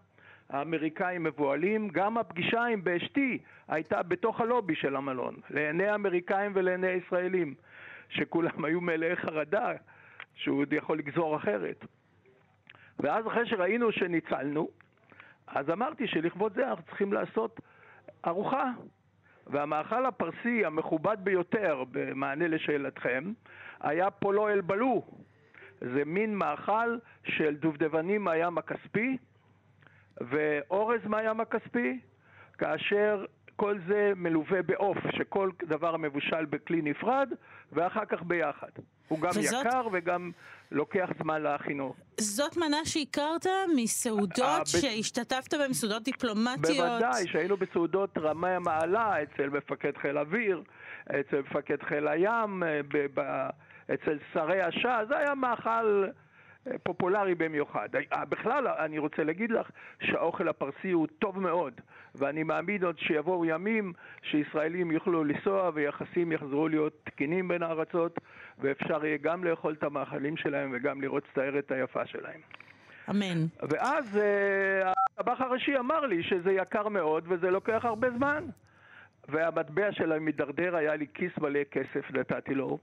Speaker 5: האמריקאים מבוהלים. גם הפגישה עם באשתי הייתה בתוך הלובי של המלון, לעיני האמריקאים ולעיני הישראלים. שכולם היו מלאי חרדה שהוא עוד יכול לגזור אחרת. ואז אחרי שראינו שניצלנו, אז אמרתי שלכבוד זה אנחנו צריכים לעשות ארוחה. והמאכל הפרסי המכובד ביותר, במענה לשאלתכם, היה פולו אל בלו. זה מין מאכל של דובדבנים מהים הכספי ואורז מהים הכספי, כאשר כל זה מלווה בעוף, שכל דבר מבושל בכלי נפרד, ואחר כך ביחד. הוא גם וזאת... יקר וגם לוקח זמן להכינו.
Speaker 2: זאת מנה שהכרת מסעודות אה, שהשתתפת בהן, סעודות דיפלומטיות?
Speaker 5: בוודאי, שהיינו בסעודות רמי המעלה אצל מפקד חיל אוויר, אצל מפקד חיל הים, אה, אצל שרי השעה, זה היה מאכל... פופולרי במיוחד. אה, בכלל, אני רוצה להגיד לך שהאוכל הפרסי הוא טוב מאוד, ואני מאמין עוד שיבואו ימים שישראלים יוכלו לנסוע ויחסים יחזרו להיות תקינים בין הארצות, ואפשר יהיה גם לאכול את המאכלים שלהם וגם לראות הארץ היפה שלהם.
Speaker 2: אמן.
Speaker 5: ואז אה, הטבח הראשי אמר לי שזה יקר מאוד וזה לוקח הרבה זמן. והמטבע שלהם מידרדר, היה לי כיס מלא כסף, נתתי לו.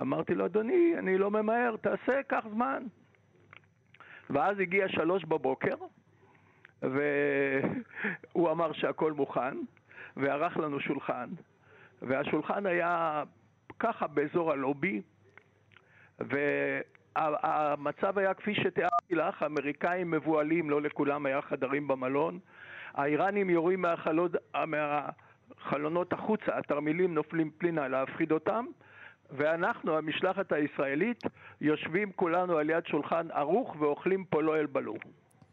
Speaker 5: אמרתי לו, אדוני, אני לא ממהר, תעשה, קח זמן. ואז הגיע שלוש בבוקר, והוא אמר שהכל מוכן, וערך לנו שולחן, והשולחן היה ככה באזור הלובי, והמצב היה כפי שתיארתי לך, האמריקאים מבוהלים, לא לכולם היה חדרים במלון. האיראנים יורים מהחלונות החוצה, התרמילים נופלים פלינה להפחיד אותם. ואנחנו, המשלחת הישראלית, יושבים כולנו על יד שולחן ערוך ואוכלים פולו אל בלו.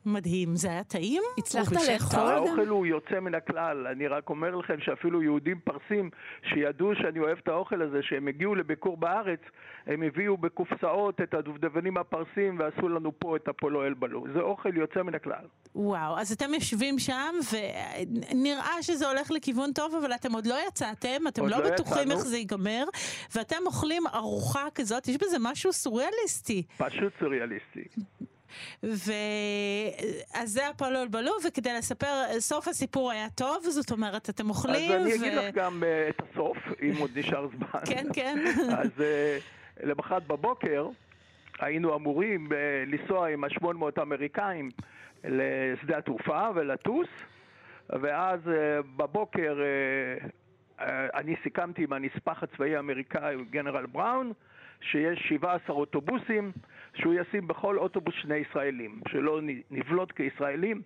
Speaker 2: מדהים, זה היה טעים?
Speaker 3: הצלחת לאכול?
Speaker 5: האוכל הוא יוצא מן הכלל. אני רק אומר לכם שאפילו יהודים פרסים שידעו שאני אוהב את האוכל הזה, שהם הגיעו לביקור בארץ, הם הביאו בקופסאות את הדובדבנים הפרסים ועשו לנו פה את הפולו אל בלו. זה אוכל יוצא מן הכלל.
Speaker 2: וואו, אז אתם יושבים שם, ונראה שזה הולך לכיוון טוב, אבל אתם עוד לא יצאתם, אתם לא
Speaker 5: לא
Speaker 2: בטוחים
Speaker 5: יצאנו.
Speaker 2: איך זה ייגמר, ואתם אוכלים ארוחה כזאת, יש בזה משהו סוריאליסטי.
Speaker 5: פשוט סוריאליסטי.
Speaker 2: ו... אז זה הפועל בלו, וכדי לספר, סוף הסיפור היה טוב, זאת אומרת, אתם אוכלים,
Speaker 5: אז אני
Speaker 2: ו...
Speaker 5: אגיד לך גם אה, את הסוף, אם עוד נשאר זמן.
Speaker 2: כן, כן.
Speaker 5: אז אה, למחרת בבוקר היינו אמורים אה, לנסוע עם ה-800 אמריקאים לשדה התעופה ולטוס, ואז אה, בבוקר אה, אה, אני סיכמתי עם הנספח הצבאי האמריקאי, גנרל בראון, שיש 17 אוטובוסים, שהוא ישים בכל אוטובוס שני ישראלים, שלא נבלוט כישראלים.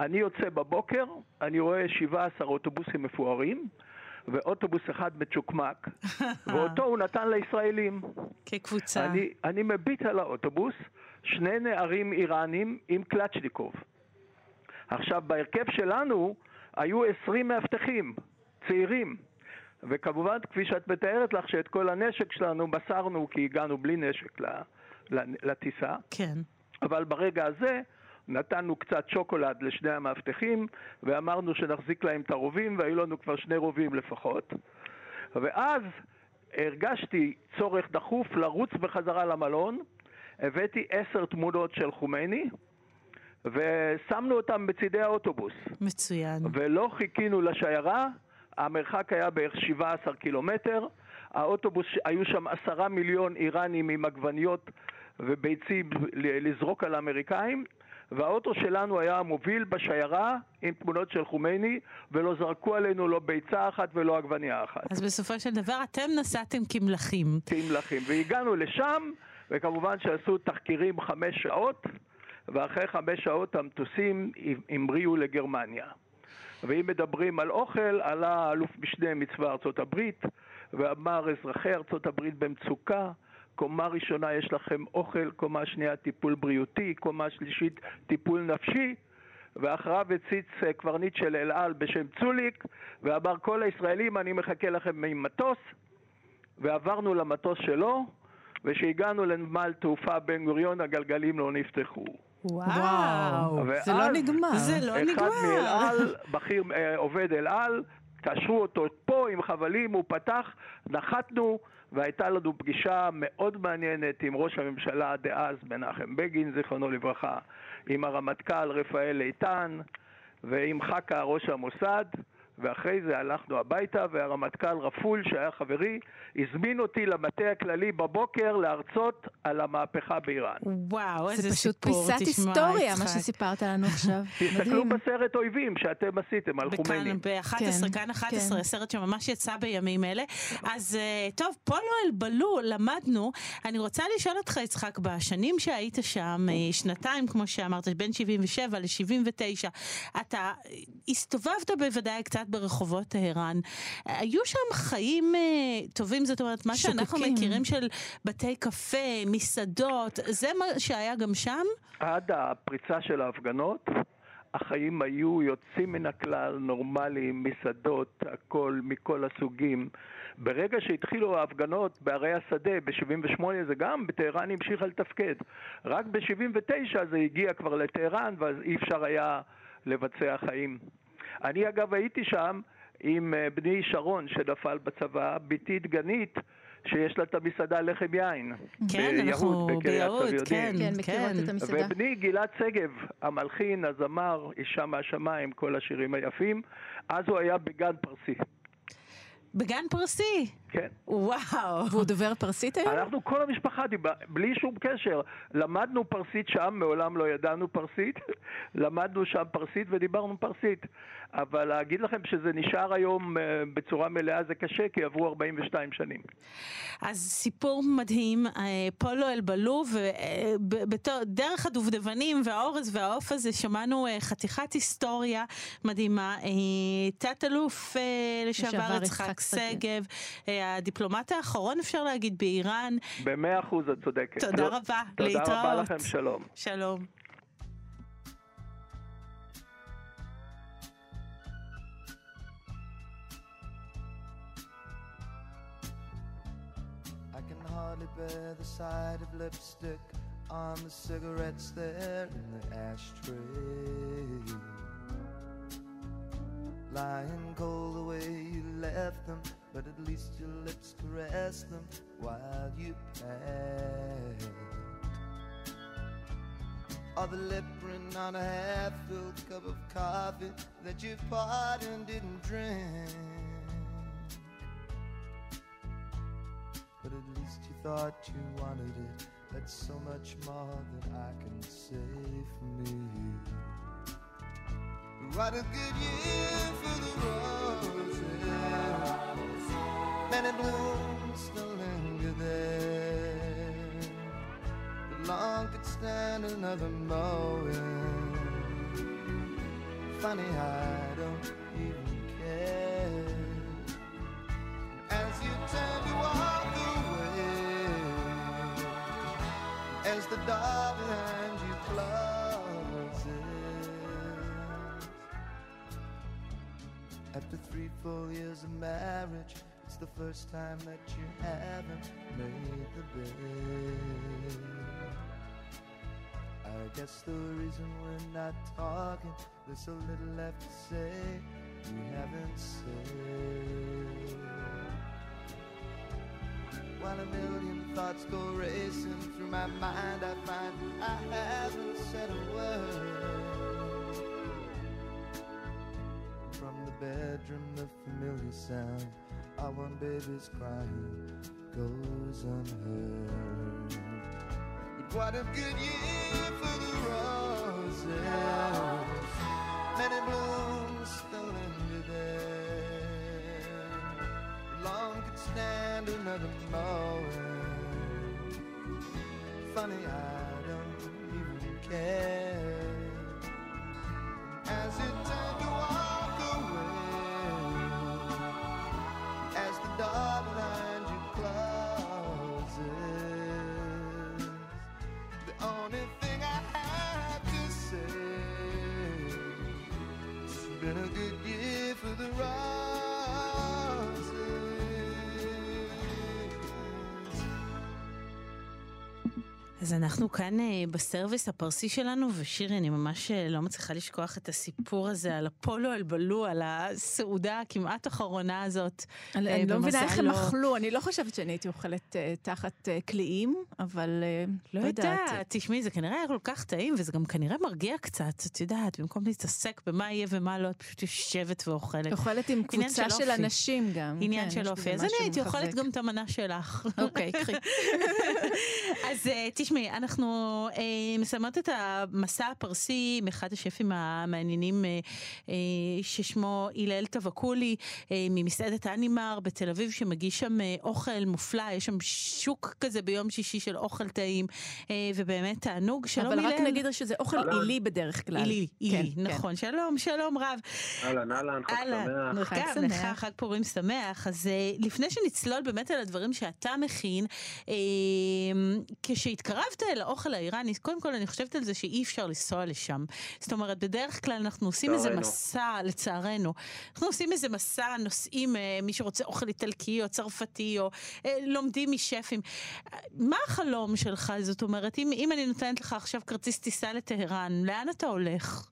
Speaker 5: אני יוצא בבוקר, אני רואה 17 אוטובוסים מפוארים, ואוטובוס אחד מצ'וקמק, ואותו הוא נתן לישראלים.
Speaker 2: כקבוצה.
Speaker 5: אני, אני מביט על האוטובוס, שני נערים איראנים עם קלצ'ניקוב. עכשיו, בהרכב שלנו היו 20 מאבטחים, צעירים. וכמובן, כפי שאת מתארת לך, שאת כל הנשק שלנו מסרנו כי הגענו בלי נשק לטיסה.
Speaker 2: כן.
Speaker 5: אבל ברגע הזה נתנו קצת שוקולד לשני המאבטחים ואמרנו שנחזיק להם את הרובים והיו לנו כבר שני רובים לפחות. ואז הרגשתי צורך דחוף לרוץ בחזרה למלון, הבאתי עשר תמונות של חומייני ושמנו אותם בצידי האוטובוס.
Speaker 2: מצוין.
Speaker 5: ולא חיכינו לשיירה, המרחק היה בערך 17 קילומטר, האוטובוס, היו שם עשרה מיליון איראנים עם עגבניות וביצים לזרוק על האמריקאים, והאוטו שלנו היה המוביל בשיירה עם תמונות של חומייני, ולא זרקו עלינו לא ביצה אחת ולא עגבנייה אחת.
Speaker 2: אז בסופו של דבר אתם נסעתם כמלכים.
Speaker 5: תמלכים. והגענו לשם, וכמובן שעשו תחקירים חמש שעות, ואחרי חמש שעות המטוסים המריאו לגרמניה. ואם מדברים על אוכל, עלה אלוף משנה מצבא ארצות הברית, ואמר אזרחי ארצות הברית במצוקה, קומה ראשונה יש לכם אוכל, קומה שנייה טיפול בריאותי, קומה שלישית טיפול נפשי, ואחריו הציץ אה, קברניט של אל על בשם צוליק, ואמר כל הישראלים אני מחכה לכם עם מטוס, ועברנו למטוס שלו, וכשהגענו לנמל תעופה בן גוריון הגלגלים לא נפתחו.
Speaker 2: וואו.
Speaker 3: זה לא נגמר.
Speaker 2: זה לא
Speaker 5: אחד
Speaker 2: נגמר.
Speaker 5: מאל על, בכיר אה, עובד אל על, קשרו אותו פה עם חבלים, הוא פתח, נחתנו, והייתה לנו פגישה מאוד מעניינת עם ראש הממשלה דאז מנחם בגין, זיכרונו לברכה, עם הרמטכ"ל רפאל איתן ועם חכה ראש המוסד. ואחרי זה הלכנו הביתה, והרמטכ"ל רפול, שהיה חברי, הזמין אותי למטה הכללי בבוקר להרצות על המהפכה באיראן.
Speaker 2: וואו, איזה
Speaker 3: זה פשוט
Speaker 2: סיפור,
Speaker 3: פיסת
Speaker 2: תשמע,
Speaker 3: היסטוריה, מה. שסיפרת לנו עכשיו.
Speaker 5: תסתכלו. בסרט אויבים שאתם עשיתם על.
Speaker 2: בכאן, ב-11,
Speaker 3: כן,
Speaker 2: כאן 11,
Speaker 3: כן.
Speaker 2: סרט שממש יצא בימים אלה. אז אה, טוב, פולו אלבלו, למדנו. אני רוצה לשאול אותך, יצחק, בשנים שהיית שם, אה, שנתיים, כמו שאמרת, בין 77 ל-79, אתה הסתובבת בוודאי קצת ברחובות טהרן. היו שם חיים אה, טובים, זאת אומרת, מה שאנחנו
Speaker 3: שוקקים.
Speaker 2: מכירים של בתי קפה, מסעדות, זה מה שהיה גם שם?
Speaker 5: עד הפריצה של ההפגנות, החיים היו יוצאים מן הכלל, נורמליים, מסעדות, הכל, מכל הסוגים. ברגע שהתחילו ההפגנות בערי השדה, ב-78 זה גם, בטהרן המשיכה לתפקד. רק ב-79 זה הגיע כבר לטהרן, ואז אי אפשר היה לבצע חיים. אני אגב הייתי שם עם אה, בני שרון שנפל בצבא, בתי דגנית, שיש לה את המסעדה לחם יין.
Speaker 2: כן,
Speaker 5: ביהוד,
Speaker 2: אנחנו ביהוד. כן,
Speaker 3: כן, מכירות את המסעדה.
Speaker 5: ובני גלעד שגב, המלחין, הזמר, אישה מהשמיים, כל השירים היפים, אז הוא היה בגן פרסי.
Speaker 2: בגן פרסי.
Speaker 5: כן.
Speaker 2: וואו.
Speaker 3: והוא דובר פרסית היום?
Speaker 5: אנחנו כל המשפחה, דיבר, בלי שום קשר. למדנו פרסית שם, מעולם לא ידענו פרסית. למדנו שם פרסית ודיברנו פרסית. אבל להגיד לכם שזה נשאר היום אה, בצורה מלאה זה קשה, כי עברו 42 שנים.
Speaker 2: אז סיפור מדהים, אה, פולו אלבלו, ודרך הדובדבנים והאורז והעוף הזה שמענו אה, חתיכת היסטוריה מדהימה. תת-אלוף לשעבר יצחק שגב, הדיפלומט האחרון אפשר להגיד באיראן.
Speaker 5: במאה אחוז את צודקת.
Speaker 2: תודה לא, רבה,
Speaker 5: תודה להתראות. תודה רבה לכם, שלום.
Speaker 2: שלום. hardly bear the sight of lipstick on the cigarettes there in the ashtray. Lying cold the way you left them, but at least your lips caressed them while you passed. Or the lip print on a half-filled cup of coffee that you poured and didn't drink. But at least you thought you wanted it. That's so much more than I can say for me. What a good year for the roses. Many blooms still linger there. But long could stand another mowing. Funny, I don't even care. As you turn to walk away, as the door behind you closes. After three full years of marriage, it's the first time that you haven't made the bed. I guess the reason we're not talking, there's so little left to say we haven't said. While a million thoughts go racing through my mind, I find I haven't said a word. From the bedroom, the familiar sound one baby's crying goes unheard. But what a good year for the roses. Many blooms still linger there. Long could stand another moment funny, I don't even care. As it turned to walk אז אנחנו כאן אה, בסרוויס הפרסי שלנו, ושירי, אני ממש אה, לא מצליחה לשכוח את הסיפור הזה על הפולו אלבלו, על הסעודה הכמעט אחרונה הזאת.
Speaker 3: אני אה, לא מבינה איך הם אכלו, אני לא חושבת שאני הייתי אוכלת תחת קליעים, אבל
Speaker 2: לא יודעת. תשמעי, זה כנראה היה כל כך טעים, וזה גם כנראה מרגיע קצת, את יודעת, במקום להתעסק במה יהיה ומה לא, את פשוט יושבת ואוכלת.
Speaker 3: אוכלת עם קבוצה של אנשים גם.
Speaker 2: עניין כן, של אופי. אז אני הייתי אוכלת גם את המנה שלך.
Speaker 3: אוקיי, קחי.
Speaker 2: אז תשמעי, תשמעי, אנחנו אה, מסיימות את המסע הפרסי עם אחד השפים המעניינים אה, אה, ששמו הלל טבקולי אה, ממסעדת אנימר בתל אביב שמגיש שם אה, אוכל מופלא, יש שם שוק כזה ביום שישי של אוכל טעים אה, ובאמת תענוג, שלום
Speaker 3: הלל. אבל רק נגיד שזה אוכל עילי בדרך כלל.
Speaker 2: עילי, עילי, כן, נכון, כן. שלום, שלום רב.
Speaker 6: אהלן, אהלן, חג שמח.
Speaker 2: חג שמח, חג פורים שמח. אז אה, לפני שנצלול באמת על הדברים שאתה מכין, אה, כשהתקרב התקרבת אל האוכל האיראני, קודם כל אני חושבת על זה שאי אפשר לנסוע לשם. זאת אומרת, בדרך כלל אנחנו עושים איזה מסע, לצערנו, אנחנו עושים איזה מסע, נוסעים, אה, מי שרוצה אוכל איטלקי או צרפתי, או אה, לומדים משפים. מה החלום שלך? זאת אומרת, אם, אם אני נותנת לך עכשיו כרטיס טיסה לטהרן, לאן אתה הולך?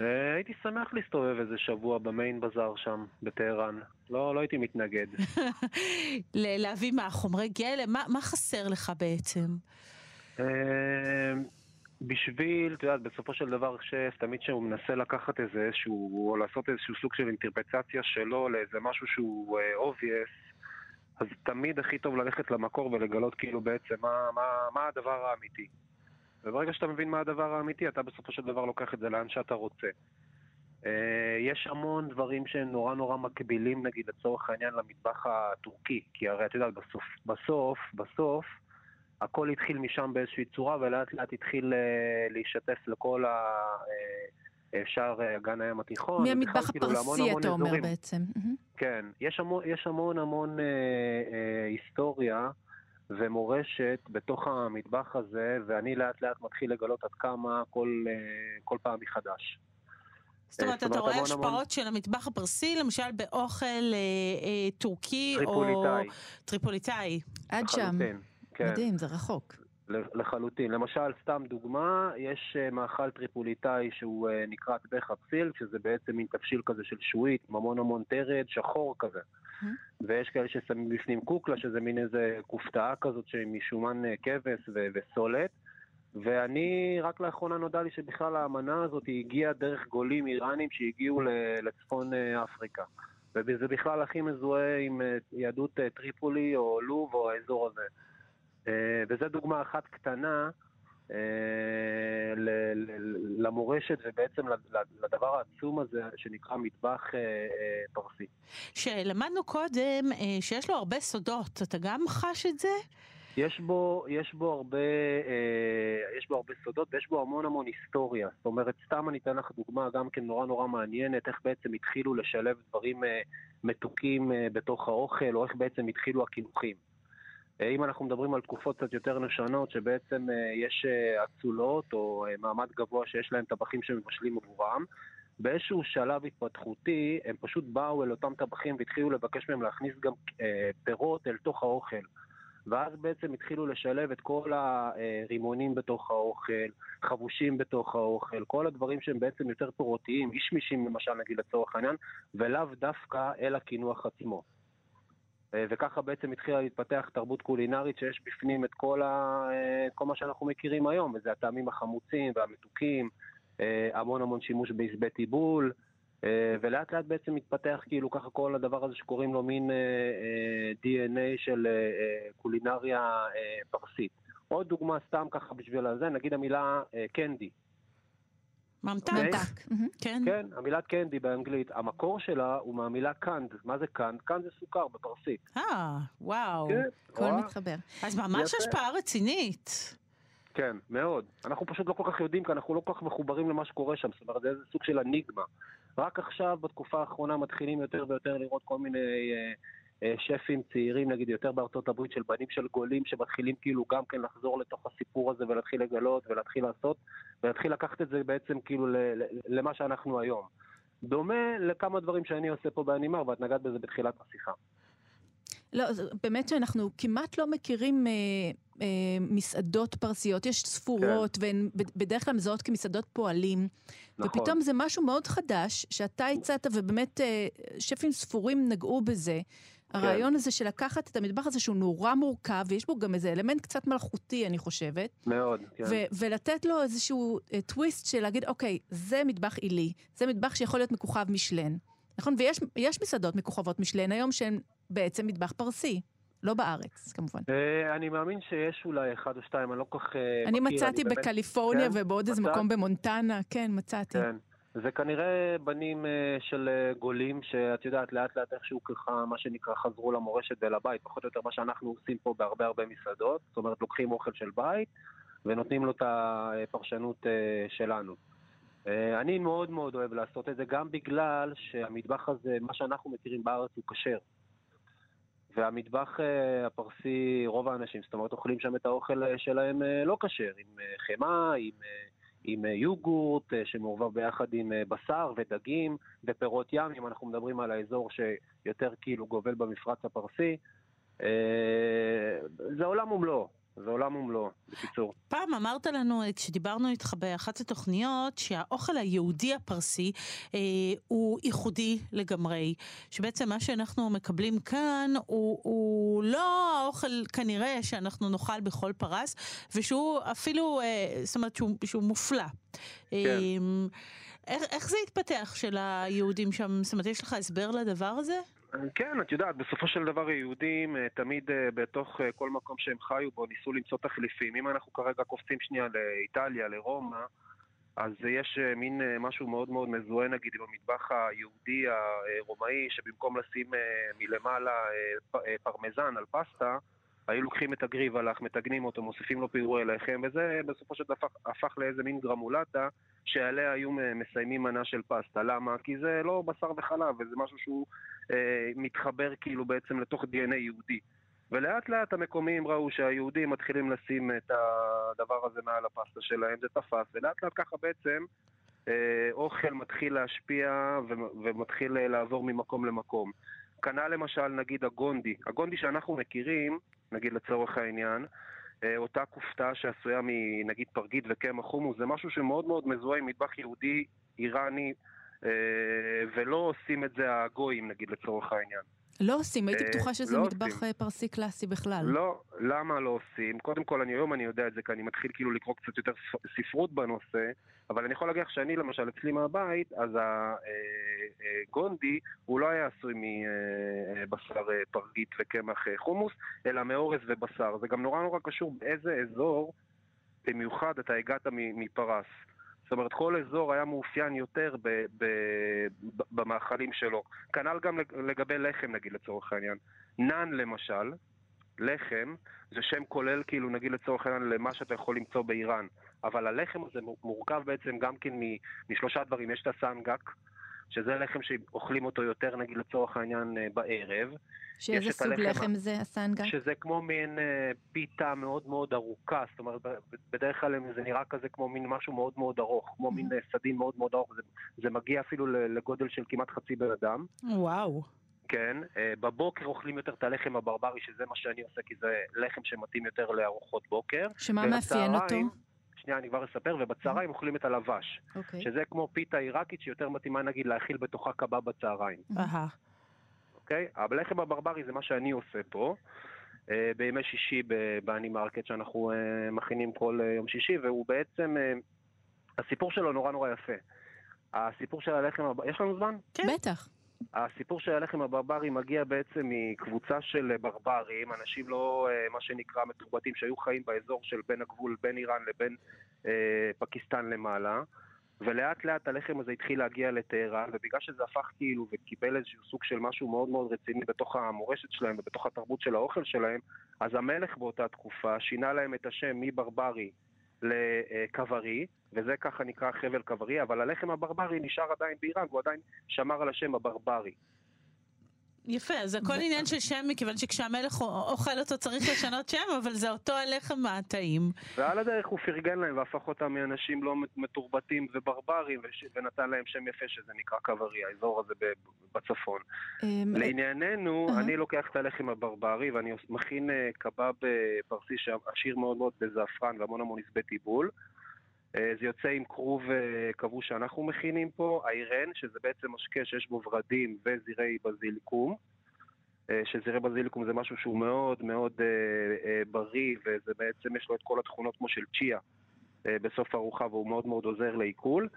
Speaker 6: אה, הייתי שמח להסתובב איזה שבוע במיין בזאר שם, בטהרן. לא, לא הייתי מתנגד.
Speaker 2: להביא מה, חומרי גלם? מה, מה חסר לך בעצם?
Speaker 6: אה, בשביל, את יודעת, בסופו של דבר שף, תמיד כשהוא מנסה לקחת איזה איזשהו, או לעשות איזשהו סוג של אינטרפרטציה שלו לאיזה משהו שהוא obvious, אז תמיד הכי טוב ללכת למקור ולגלות כאילו בעצם מה, מה, מה הדבר האמיתי. וברגע שאתה מבין מה הדבר האמיתי, אתה בסופו של דבר לוקח את זה לאן שאתה רוצה. אה, יש המון דברים שהם נורא נורא מקבילים, נגיד, לצורך העניין, למטבח הטורקי. כי הרי את יודעת, בסוף, בסוף, בסוף, הכל התחיל משם באיזושהי צורה, ולאט לאט התחיל אה, להישטף לכל ה... אה, שער אגן הים התיכון.
Speaker 3: מהמטבח כאילו הפרסי, אתה אומר. בעצם.
Speaker 6: כן, יש המון, יש המון, המון אה, אה, היסטוריה ומורשת בתוך המטבח הזה, ואני לאט לאט מתחיל לגלות עד כמה כל, אה, כל פעם מחדש.
Speaker 2: זאת אומרת, אתה רואה השפעות של המטבח הפרסי, למשל באוכל אה, אה, טורקי
Speaker 6: או...
Speaker 2: טריפוליטאי.
Speaker 3: עד שם. כן. מדהים, זה רחוק.
Speaker 6: לחלוטין. למשל, סתם דוגמה, יש אה, מאכל טריפוליטאי שהוא אה, נקרא טבח הפסיל, שזה בעצם מין תבשיל כזה של שעועית, עם המון המון תרד, שחור כזה. Mm-hmm. ויש כאלה ששמים בפנים קוקלה, שזה מין איזה כופתאה כזאת שמשומן אה, כבש וסולת. ואני, רק לאחרונה נודע לי שבכלל האמנה הזאת הגיעה דרך גולים איראנים שהגיעו לצפון אפריקה. וזה בכלל הכי מזוהה עם יהדות טריפולי או לוב או האזור הזה. אה, וזו דוגמה אחת קטנה אה, למורשת ובעצם לדבר העצום הזה שנקרא מטבח אה, פרסי.
Speaker 2: שלמדנו קודם שיש לו הרבה סודות, אתה גם חש את זה?
Speaker 6: יש בו, יש בו הרבה, יש בו הרבה סודות ויש בו המון המון היסטוריה. זאת אומרת, סתם אני אתן לך דוגמה גם כן נורא נורא מעניינת, איך בעצם התחילו לשלב דברים מתוקים בתוך האוכל, או איך בעצם התחילו הקינוחים. אה, אם אנחנו מדברים על תקופות קצת יותר נשנות, שבעצם אה, יש אה, אצולות או מעמד גבוה שיש להם טבחים שמבשלים עבורם, באיזשהו שלב התפתחותי הם פשוט באו אל אותם טבחים והתחילו לבקש מהם להכניס גם פירות אל תוך האוכל. ואז בעצם התחילו לשלב את כל הרימונים בתוך האוכל, חבושים בתוך האוכל, כל הדברים שהם בעצם יותר פירותיים, אישמישים למשל נגיד לצורך העניין, ולאו דווקא אל הקינוח עצמו. אה, וככה בעצם התחילה להתפתח תרבות קולינרית שיש בפנים את כל, ה, אה, כל מה שאנחנו מכירים היום, וזה הטעמים החמוצים והמתוקים, אה, המון המון שימוש בעשבי טיבול, ולאט לאט בעצם מתפתח כאילו ככה כל הדבר הזה שקוראים לו מין DNA של קולינריה פרסית. עוד דוגמה סתם ככה בשביל הזה, נגיד המילה candy.
Speaker 2: ממתק.
Speaker 6: כן. כן, המילת candy באנגלית, המקור שלה הוא מהמילה قند. מה זה قند? قند זה סוכר בפרסית.
Speaker 2: אה, וואו.
Speaker 3: כן, הכל מתחבר.
Speaker 2: אז ממש השפעה רצינית.
Speaker 6: כן, מאוד. אנחנו פשוט לא כל כך יודעים, כי אנחנו לא כל כך מחוברים למה שקורה שם. זאת אומרת, זה איזה סוג של אניגמה. רק עכשיו, בתקופה האחרונה, מתחילים יותר ויותר לראות כל מיני... אה, אה, שפים צעירים, נגיד יותר בארצות הברית, של בנים של גולים שמתחילים כאילו גם כן לחזור לתוך הסיפור הזה ולהתחיל לגלות ולהתחיל לעשות ולהתחיל לקחת את זה בעצם כאילו למה שאנחנו היום. דומה לכמה דברים שאני עושה פה באנימר ואת נגעת בזה בתחילת השיחה.
Speaker 3: לא, באמת שאנחנו כמעט לא מכירים אה, אה, מסעדות פרסיות, יש ספורות, כן. והן בדרך כלל מזהות כמסעדות פועלים. נכון. ופתאום זה משהו מאוד חדש, שאתה הצעת, ובאמת אה, שפים ספורים נגעו בזה. כן. הרעיון הזה של לקחת את המטבח הזה שהוא נורא מורכב, ויש בו גם איזה אלמנט קצת מלאכותי, אני חושבת.
Speaker 6: מאוד, כן.
Speaker 3: ולתת לו איזשהו uh, טוויסט של להגיד, אוקיי, זה מטבח עילי, זה מטבח שיכול להיות מכוכב משלן. נכון? ויש מסעדות מכוכבות משלן היום שהן בעצם מטבח פרסי. לא בארץ, כמובן.
Speaker 6: Uh, אני מאמין שיש אולי אחד או שתיים, אני לא כל כך
Speaker 3: אני מכיר. מצאתי אני בקליפורניה כן? ובעוד איזה מקום במונטנה, כן, מצאתי.
Speaker 6: זה כנראה בנים אה, של אה, גולים שאת יודעת לאט לאט איכשהו ככה מה שנקרא חזרו למורשת ולבית, פחות או יותר מה שאנחנו עושים פה בהרבה הרבה מסעדות, זאת אומרת לוקחים אוכל של בית ונותנים לו את הפרשנות אה, שלנו. אני מאוד מאוד אוהב לעשות את זה גם בגלל שהמטבח הזה, מה שאנחנו מכירים בארץ הוא כשר. והמטבח הפרסי, רוב האנשים, זאת אומרת, אוכלים שם את האוכל שלהם לא כשר, עם חמאה, עם עם אה, יוגורט אה, שמעורבב ביחד עם אה, בשר ודגים ופירות ים, אם אנחנו מדברים על האזור שיותר כאילו גובל במפרץ הפרסי. זה עולם ומלואו. זה עולם ומלואו, בקיצור.
Speaker 2: פעם אמרת לנו, כשדיברנו איתך באחת התוכניות, שהאוכל היהודי הפרסי אה, הוא ייחודי לגמרי. שבעצם מה שאנחנו מקבלים כאן הוא, הוא לא האוכל כנראה שאנחנו נאכל בכל פרס, ושהוא אפילו, אה, זאת אומרת שהוא, שהוא מופלא. כן. אה, איך, איך זה התפתח של היהודים שם? זאת אומרת, יש לך הסבר לדבר הזה?
Speaker 6: כן, את יודעת, בסופו של דבר היהודים אה, תמיד אה, בתוך אה, כל מקום שהם חיו בו ניסו למצוא תחליפים. אם אנחנו כרגע קופצים שנייה לאיטליה, לרומא, אז יש מין משהו מאוד מאוד מזוהה נגיד עם המטבח היהודי הרומאי, שבמקום לשים מלמעלה פרמזן על פסטה, היו לוקחים את הגריב הלך, מטגנים אותו, מוסיפים לו פירורי לחם, וזה בסופו של דבר הפך, הפך לאיזה מין גרמולטה שעליה היו מסיימים מנה של פסטה. למה? כי זה לא בשר וחלב, וזה משהו שהוא מתחבר כאילו בעצם לתוך דנ"א יהודי. ולאט לאט המקומיים ראו שהיהודים מתחילים לשים את הדבר הזה מעל הפסטה שלהם, זה תפס, ולאט לאט ככה בעצם אה, אוכל מתחיל להשפיע ומתחיל לעבור ממקום למקום. כנ"ל למשל נגיד הגונדי. הגונדי שאנחנו מכירים, נגיד לצורך העניין, אה, אותה כופתה שעשויה מנגיד פרגית וקמח חומוס, זה משהו שמאוד מאוד מזוהה עם מטבח יהודי איראני, אה, ולא עושים את זה הגויים נגיד לצורך העניין.
Speaker 3: לא עושים, הייתי בטוחה שזה לא מטבח עושים. פרסי קלאסי בכלל.
Speaker 6: לא, למה לא עושים? קודם כל, אני היום אני יודע את זה, כי אני מתחיל כאילו לקרוא קצת יותר ספרות בנושא, אבל אני יכול להגיד לך שאני למשל, אצלי מהבית, אז הגונדי, אה, הוא לא היה עשוי מבשר פרגית וקמח חומוס, אלא מאורז ובשר. זה גם נורא נורא קשור באיזה אזור, במיוחד אתה הגעת מפרס. זאת אומרת, כל אזור היה מאופיין יותר ב, ב, ב, במאכלים שלו. כנ"ל גם לגבי לחם, נגיד, לצורך העניין. נאן, למשל, לחם, זה שם כולל, כאילו, נגיד לצורך העניין, למה שאתה יכול למצוא באיראן. אבל הלחם הזה מורכב בעצם גם כן משלושה דברים. יש את הסנגק, שזה לחם שאוכלים אותו יותר, נגיד לצורך העניין, אה, בערב.
Speaker 3: שאיזה סוג לחם זה, הסנגה?
Speaker 6: שזה כמו מין אה, פיתה מאוד מאוד ארוכה, זאת אומרת, בדרך כלל זה נראה כזה כמו מין משהו מאוד מאוד ארוך, כמו מין אה, סדין מאוד מאוד ארוך, זה, זה מגיע אפילו לגודל של כמעט חצי בן אדם.
Speaker 3: וואו.
Speaker 6: כן, בבוקר אוכלים יותר את הלחם הברברי, שזה מה שאני עושה, כי זה לחם שמתאים יותר לארוחות בוקר.
Speaker 3: שמה מאפיין אותו?
Speaker 6: שנייה, אני כבר אספר, ובצהריים אוכלים את הלאווש. Okay. אוקיי. שזה כמו פיתה עיראקית שיותר מתאימה נגיד להאכיל בתוכה קבב בצהריים. אוקיי? Okay? הלחם הברברי זה מה שאני עושה פה. Uh, בימי שישי באנימר מרקט שאנחנו uh, מכינים כל uh, יום שישי, והוא בעצם, הסיפור שלו נורא נורא יפה. הסיפור של הלחם, יש לנו זמן?
Speaker 3: כן. בטח.
Speaker 6: הסיפור של הלחם הברברי מגיע בעצם מקבוצה של ברברים, אנשים לא, אה, מה שנקרא, מתורבתים, שהיו חיים באזור של בין הגבול בין איראן לבין אה, פקיסטן למעלה. ולאט לאט הלחם הזה התחיל להגיע לטהרן, ובגלל שזה הפך כאילו וקיבל איזשהו סוג של משהו מאוד מאוד רציני בתוך המורשת שלהם ובתוך התרבות של האוכל שלהם, אז המלך באותה תקופה שינה להם את השם מברברי לכברי, וזה ככה נקרא חבל כברי, אבל הלחם הברברי נשאר עדיין באיראן, והוא עדיין שמר על השם הברברי.
Speaker 2: יפה, אז הכל עניין של שם, מכיוון שכשהמלך אוכל אותו צריך לשנות שם, אבל זה אותו הלחם הטעים.
Speaker 6: ועל הדרך הוא פרגן להם והפך אותם מאנשים לא מתורבתים וברברים, ונתן להם שם יפה שזה נקרא קברי, האזור הזה בצפון. אמ, לענייננו, אני לוקח את הלחם הברברי ואני מכין אה, קבב אה, פרסי שעשיר מאוד מאוד בזעפרן והמון המון עשבי טיבול. אה, זה יוצא עם כרוב כבוש שאנחנו מכינים פה, האירן, שזה בעצם משקה שיש בו ורדים וזירי בזיליקום. אה, שזירי בזיליקום זה משהו שהוא מאוד מאוד אה, בריא, וזה בעצם יש לו את כל התכונות כמו של צ'יה בסוף הארוחה, והוא מאוד מאוד עוזר לעיכול.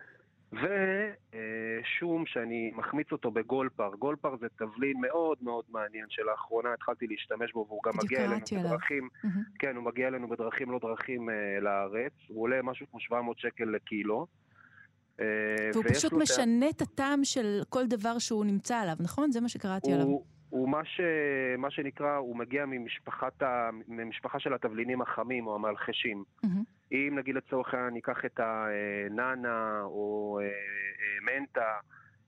Speaker 6: ושום שאני מחמיץ אותו בגולפר. גולפר זה תבלין מאוד מאוד מעניין שלאחרונה התחלתי להשתמש בו והוא גם מגיע אלינו בדרכים, mm-hmm. כן, הוא מגיע אלינו בדרכים לא דרכים אה, לארץ, הוא עולה משהו כמו 700 שקל לקילו.
Speaker 3: אה, והוא פשוט משנה את הטעם של כל דבר שהוא נמצא עליו, נכון? זה מה שקראתי הוא, עליו.
Speaker 6: הוא מה, ש... מה שנקרא, הוא מגיע ממשפחת ה... ממשפחה של התבלינים החמים או המלחשים. Mm-hmm. אם נגיד לצורך העניין ניקח את הנאנה או אה, אה, מנטה,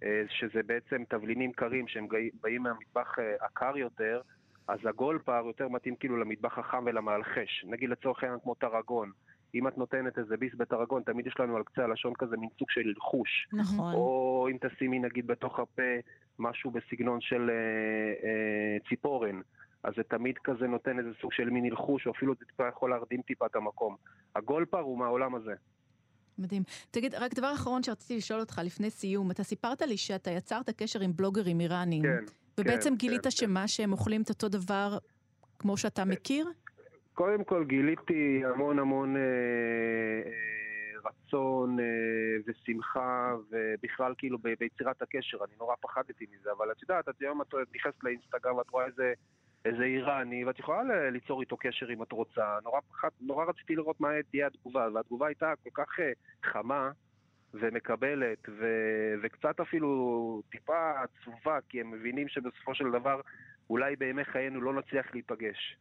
Speaker 6: אה, שזה בעצם תבלינים קרים שהם באים מהמטבח הקר יותר, אז הגולפר יותר מתאים כאילו למטבח החם ולמלחש. נגיד לצורך העניין כמו טרגון. אם את נותנת איזה ביס בטרגון, תמיד יש לנו על קצה הלשון כזה מין סוג של חוש.
Speaker 3: נכון.
Speaker 6: או אם תשימי נגיד בתוך הפה משהו בסגנון של אה, אה, ציפורן. אז זה תמיד כזה נותן איזה סוג של מין הלחוש, או אפילו זה טיפה יכול להרדים טיפה את המקום. הגולפר הוא מהעולם הזה.
Speaker 3: מדהים. תגיד, רק דבר אחרון שרציתי לשאול אותך לפני סיום, אתה סיפרת לי שאתה יצרת קשר עם בלוגרים איראנים.
Speaker 6: כן.
Speaker 3: ובעצם
Speaker 6: כן,
Speaker 3: גילית
Speaker 6: כן,
Speaker 3: שמה, כן. שהם אוכלים את אותו דבר כמו שאתה מכיר?
Speaker 6: קודם כל גיליתי המון המון אה, אה, רצון אה, ושמחה, ובכלל כאילו ב- ביצירת הקשר. אני נורא פחדתי מזה, אבל את יודעת, את היום את נכנסת לאינסטגרם ואת רואה איזה... איזה איראני, ואת יכולה ליצור איתו קשר אם את רוצה. נורא, פחד, נורא רציתי לראות מה תהיה התגובה, והתגובה הייתה כל כך אה, חמה ומקבלת, ו, וקצת אפילו טיפה עצובה, כי הם מבינים שבסופו של דבר אולי בימי חיינו לא נצליח להיפגש.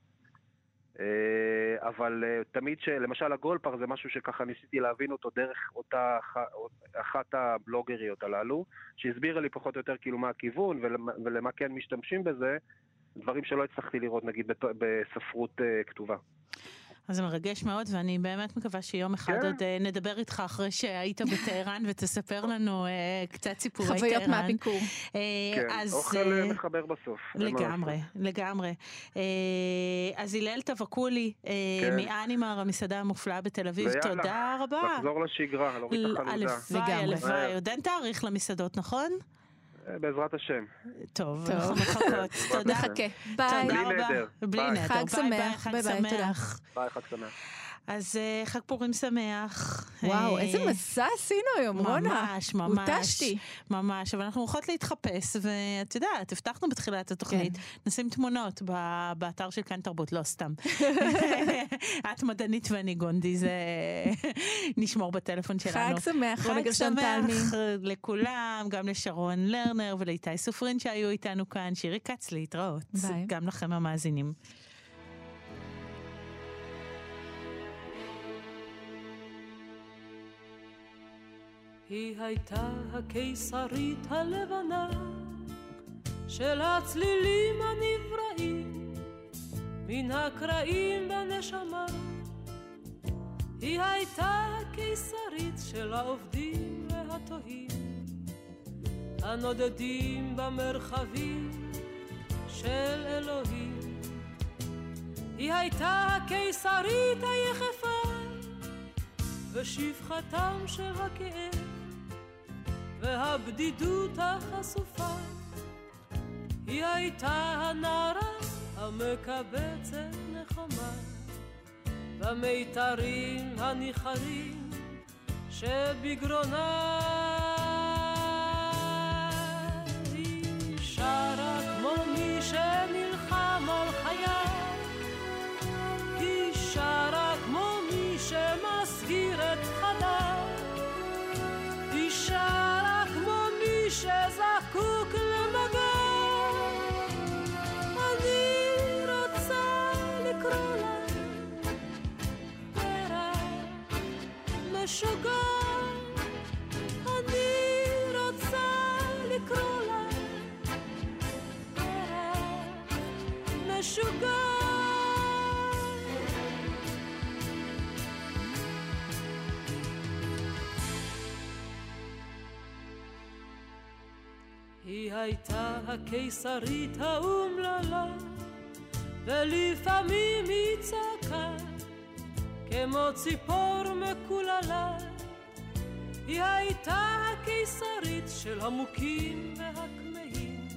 Speaker 6: אה, אבל אה, תמיד. למשל הגולפר זה משהו שככה ניסיתי להבין אותו דרך אותה אח- אחת הבלוגריות הללו, שהסבירה לי פחות או יותר כאילו מה הכיוון ולמה כן משתמשים בזה, דברים שלא הצלחתי לראות נגיד בספרות אה, כתובה.
Speaker 2: אז זה מרגש מאוד, ואני באמת מקווה שיום אחד
Speaker 6: כן.
Speaker 2: עוד אה, נדבר איתך אחרי שהיית בטהרן ותספר לנו אה, קצת סיפורי טהרן.
Speaker 3: חוויות מהביקור.
Speaker 6: כן,
Speaker 2: אז,
Speaker 6: אוכל מחבר בסוף.
Speaker 2: לגמרי. לגמרי. אז הלל תווקולי,
Speaker 6: כן.
Speaker 2: מאנימר, המסעדה המופלאה בתל אביב,
Speaker 6: ויאללה,
Speaker 2: תודה רבה.
Speaker 6: לחזור לשגרה, להוריד את החלודה.
Speaker 2: הלוואי. הלוואי. עוד אין תאריך למסעדות, נכון?
Speaker 6: בעזרת השם.
Speaker 2: טוב,
Speaker 3: טוב.
Speaker 2: אנחנו מחכות. תודה.
Speaker 3: נחכה. ביי.
Speaker 6: בלי. נדר.
Speaker 2: בלי. נדר.
Speaker 3: חג שמח.
Speaker 2: חג
Speaker 3: ביי, ביי, תודה.
Speaker 2: שמח.
Speaker 6: ביי, חג שמח.
Speaker 2: אז אה, חג פורים שמח.
Speaker 3: וואו,
Speaker 2: אה,
Speaker 3: איזה מסע עשינו היום, רונה.
Speaker 2: ממש, ממש.
Speaker 3: הותשתי.
Speaker 2: ממש, אבל אנחנו הולכות להתחפש, ואת יודעת, הבטחנו בתחילת התוכנית,
Speaker 3: כן.
Speaker 2: נשים תמונות ב- באתר של כאן תרבות, לא סתם. את מדענית ואני גונדי, זה נשמור בטלפון שלנו.
Speaker 3: חג שמח, רונה
Speaker 2: חג
Speaker 3: גרשון תלמי.
Speaker 2: שמח לכולם, גם לשרון לרנר ולאיתי סופרין שהיו איתנו כאן, שירי כץ, להתראות.
Speaker 3: ביי.
Speaker 2: גם לכם המאזינים.
Speaker 7: היא הייתה הקיסרית הלבנה של הצלילים הנבראים מן הקרעים בנשמה. היא הייתה הקיסרית של העובדים והתוהים הנודדים במרחבים של אלוהים. היא הייתה הקיסרית היחפה ושפחתם של הכאב והבדידות החשופה היא הייתה הנערה המקבצת נחמה במיתרים הניחרים שבגרונה. היא שרה כמו מי שנלחם הייתה הקיסרית האומללה, ולפעמים היא צעקה כמו ציפור מקוללה. היא הייתה הקיסרית של המוכים והכמהים,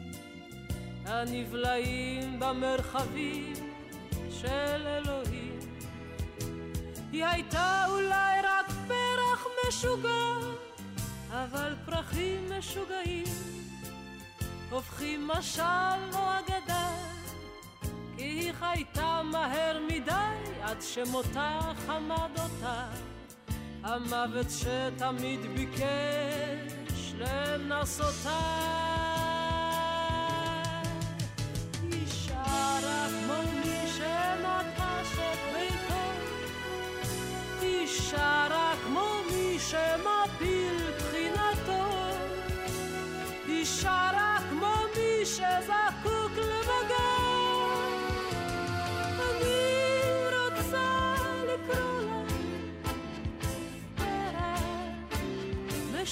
Speaker 7: הנבלעים במרחבים של אלוהים. היא הייתה אולי רק פרח משוגע, אבל פרחים משוגעים הופכים משל או אגדה, כי היא חייתה מהר מדי עד שמותה חמד אותה, המוות שתמיד ביקש לנסותה.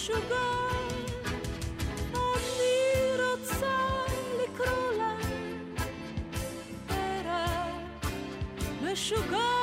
Speaker 7: משוגע. אני רוצה לקרוא לה פרח משוגע.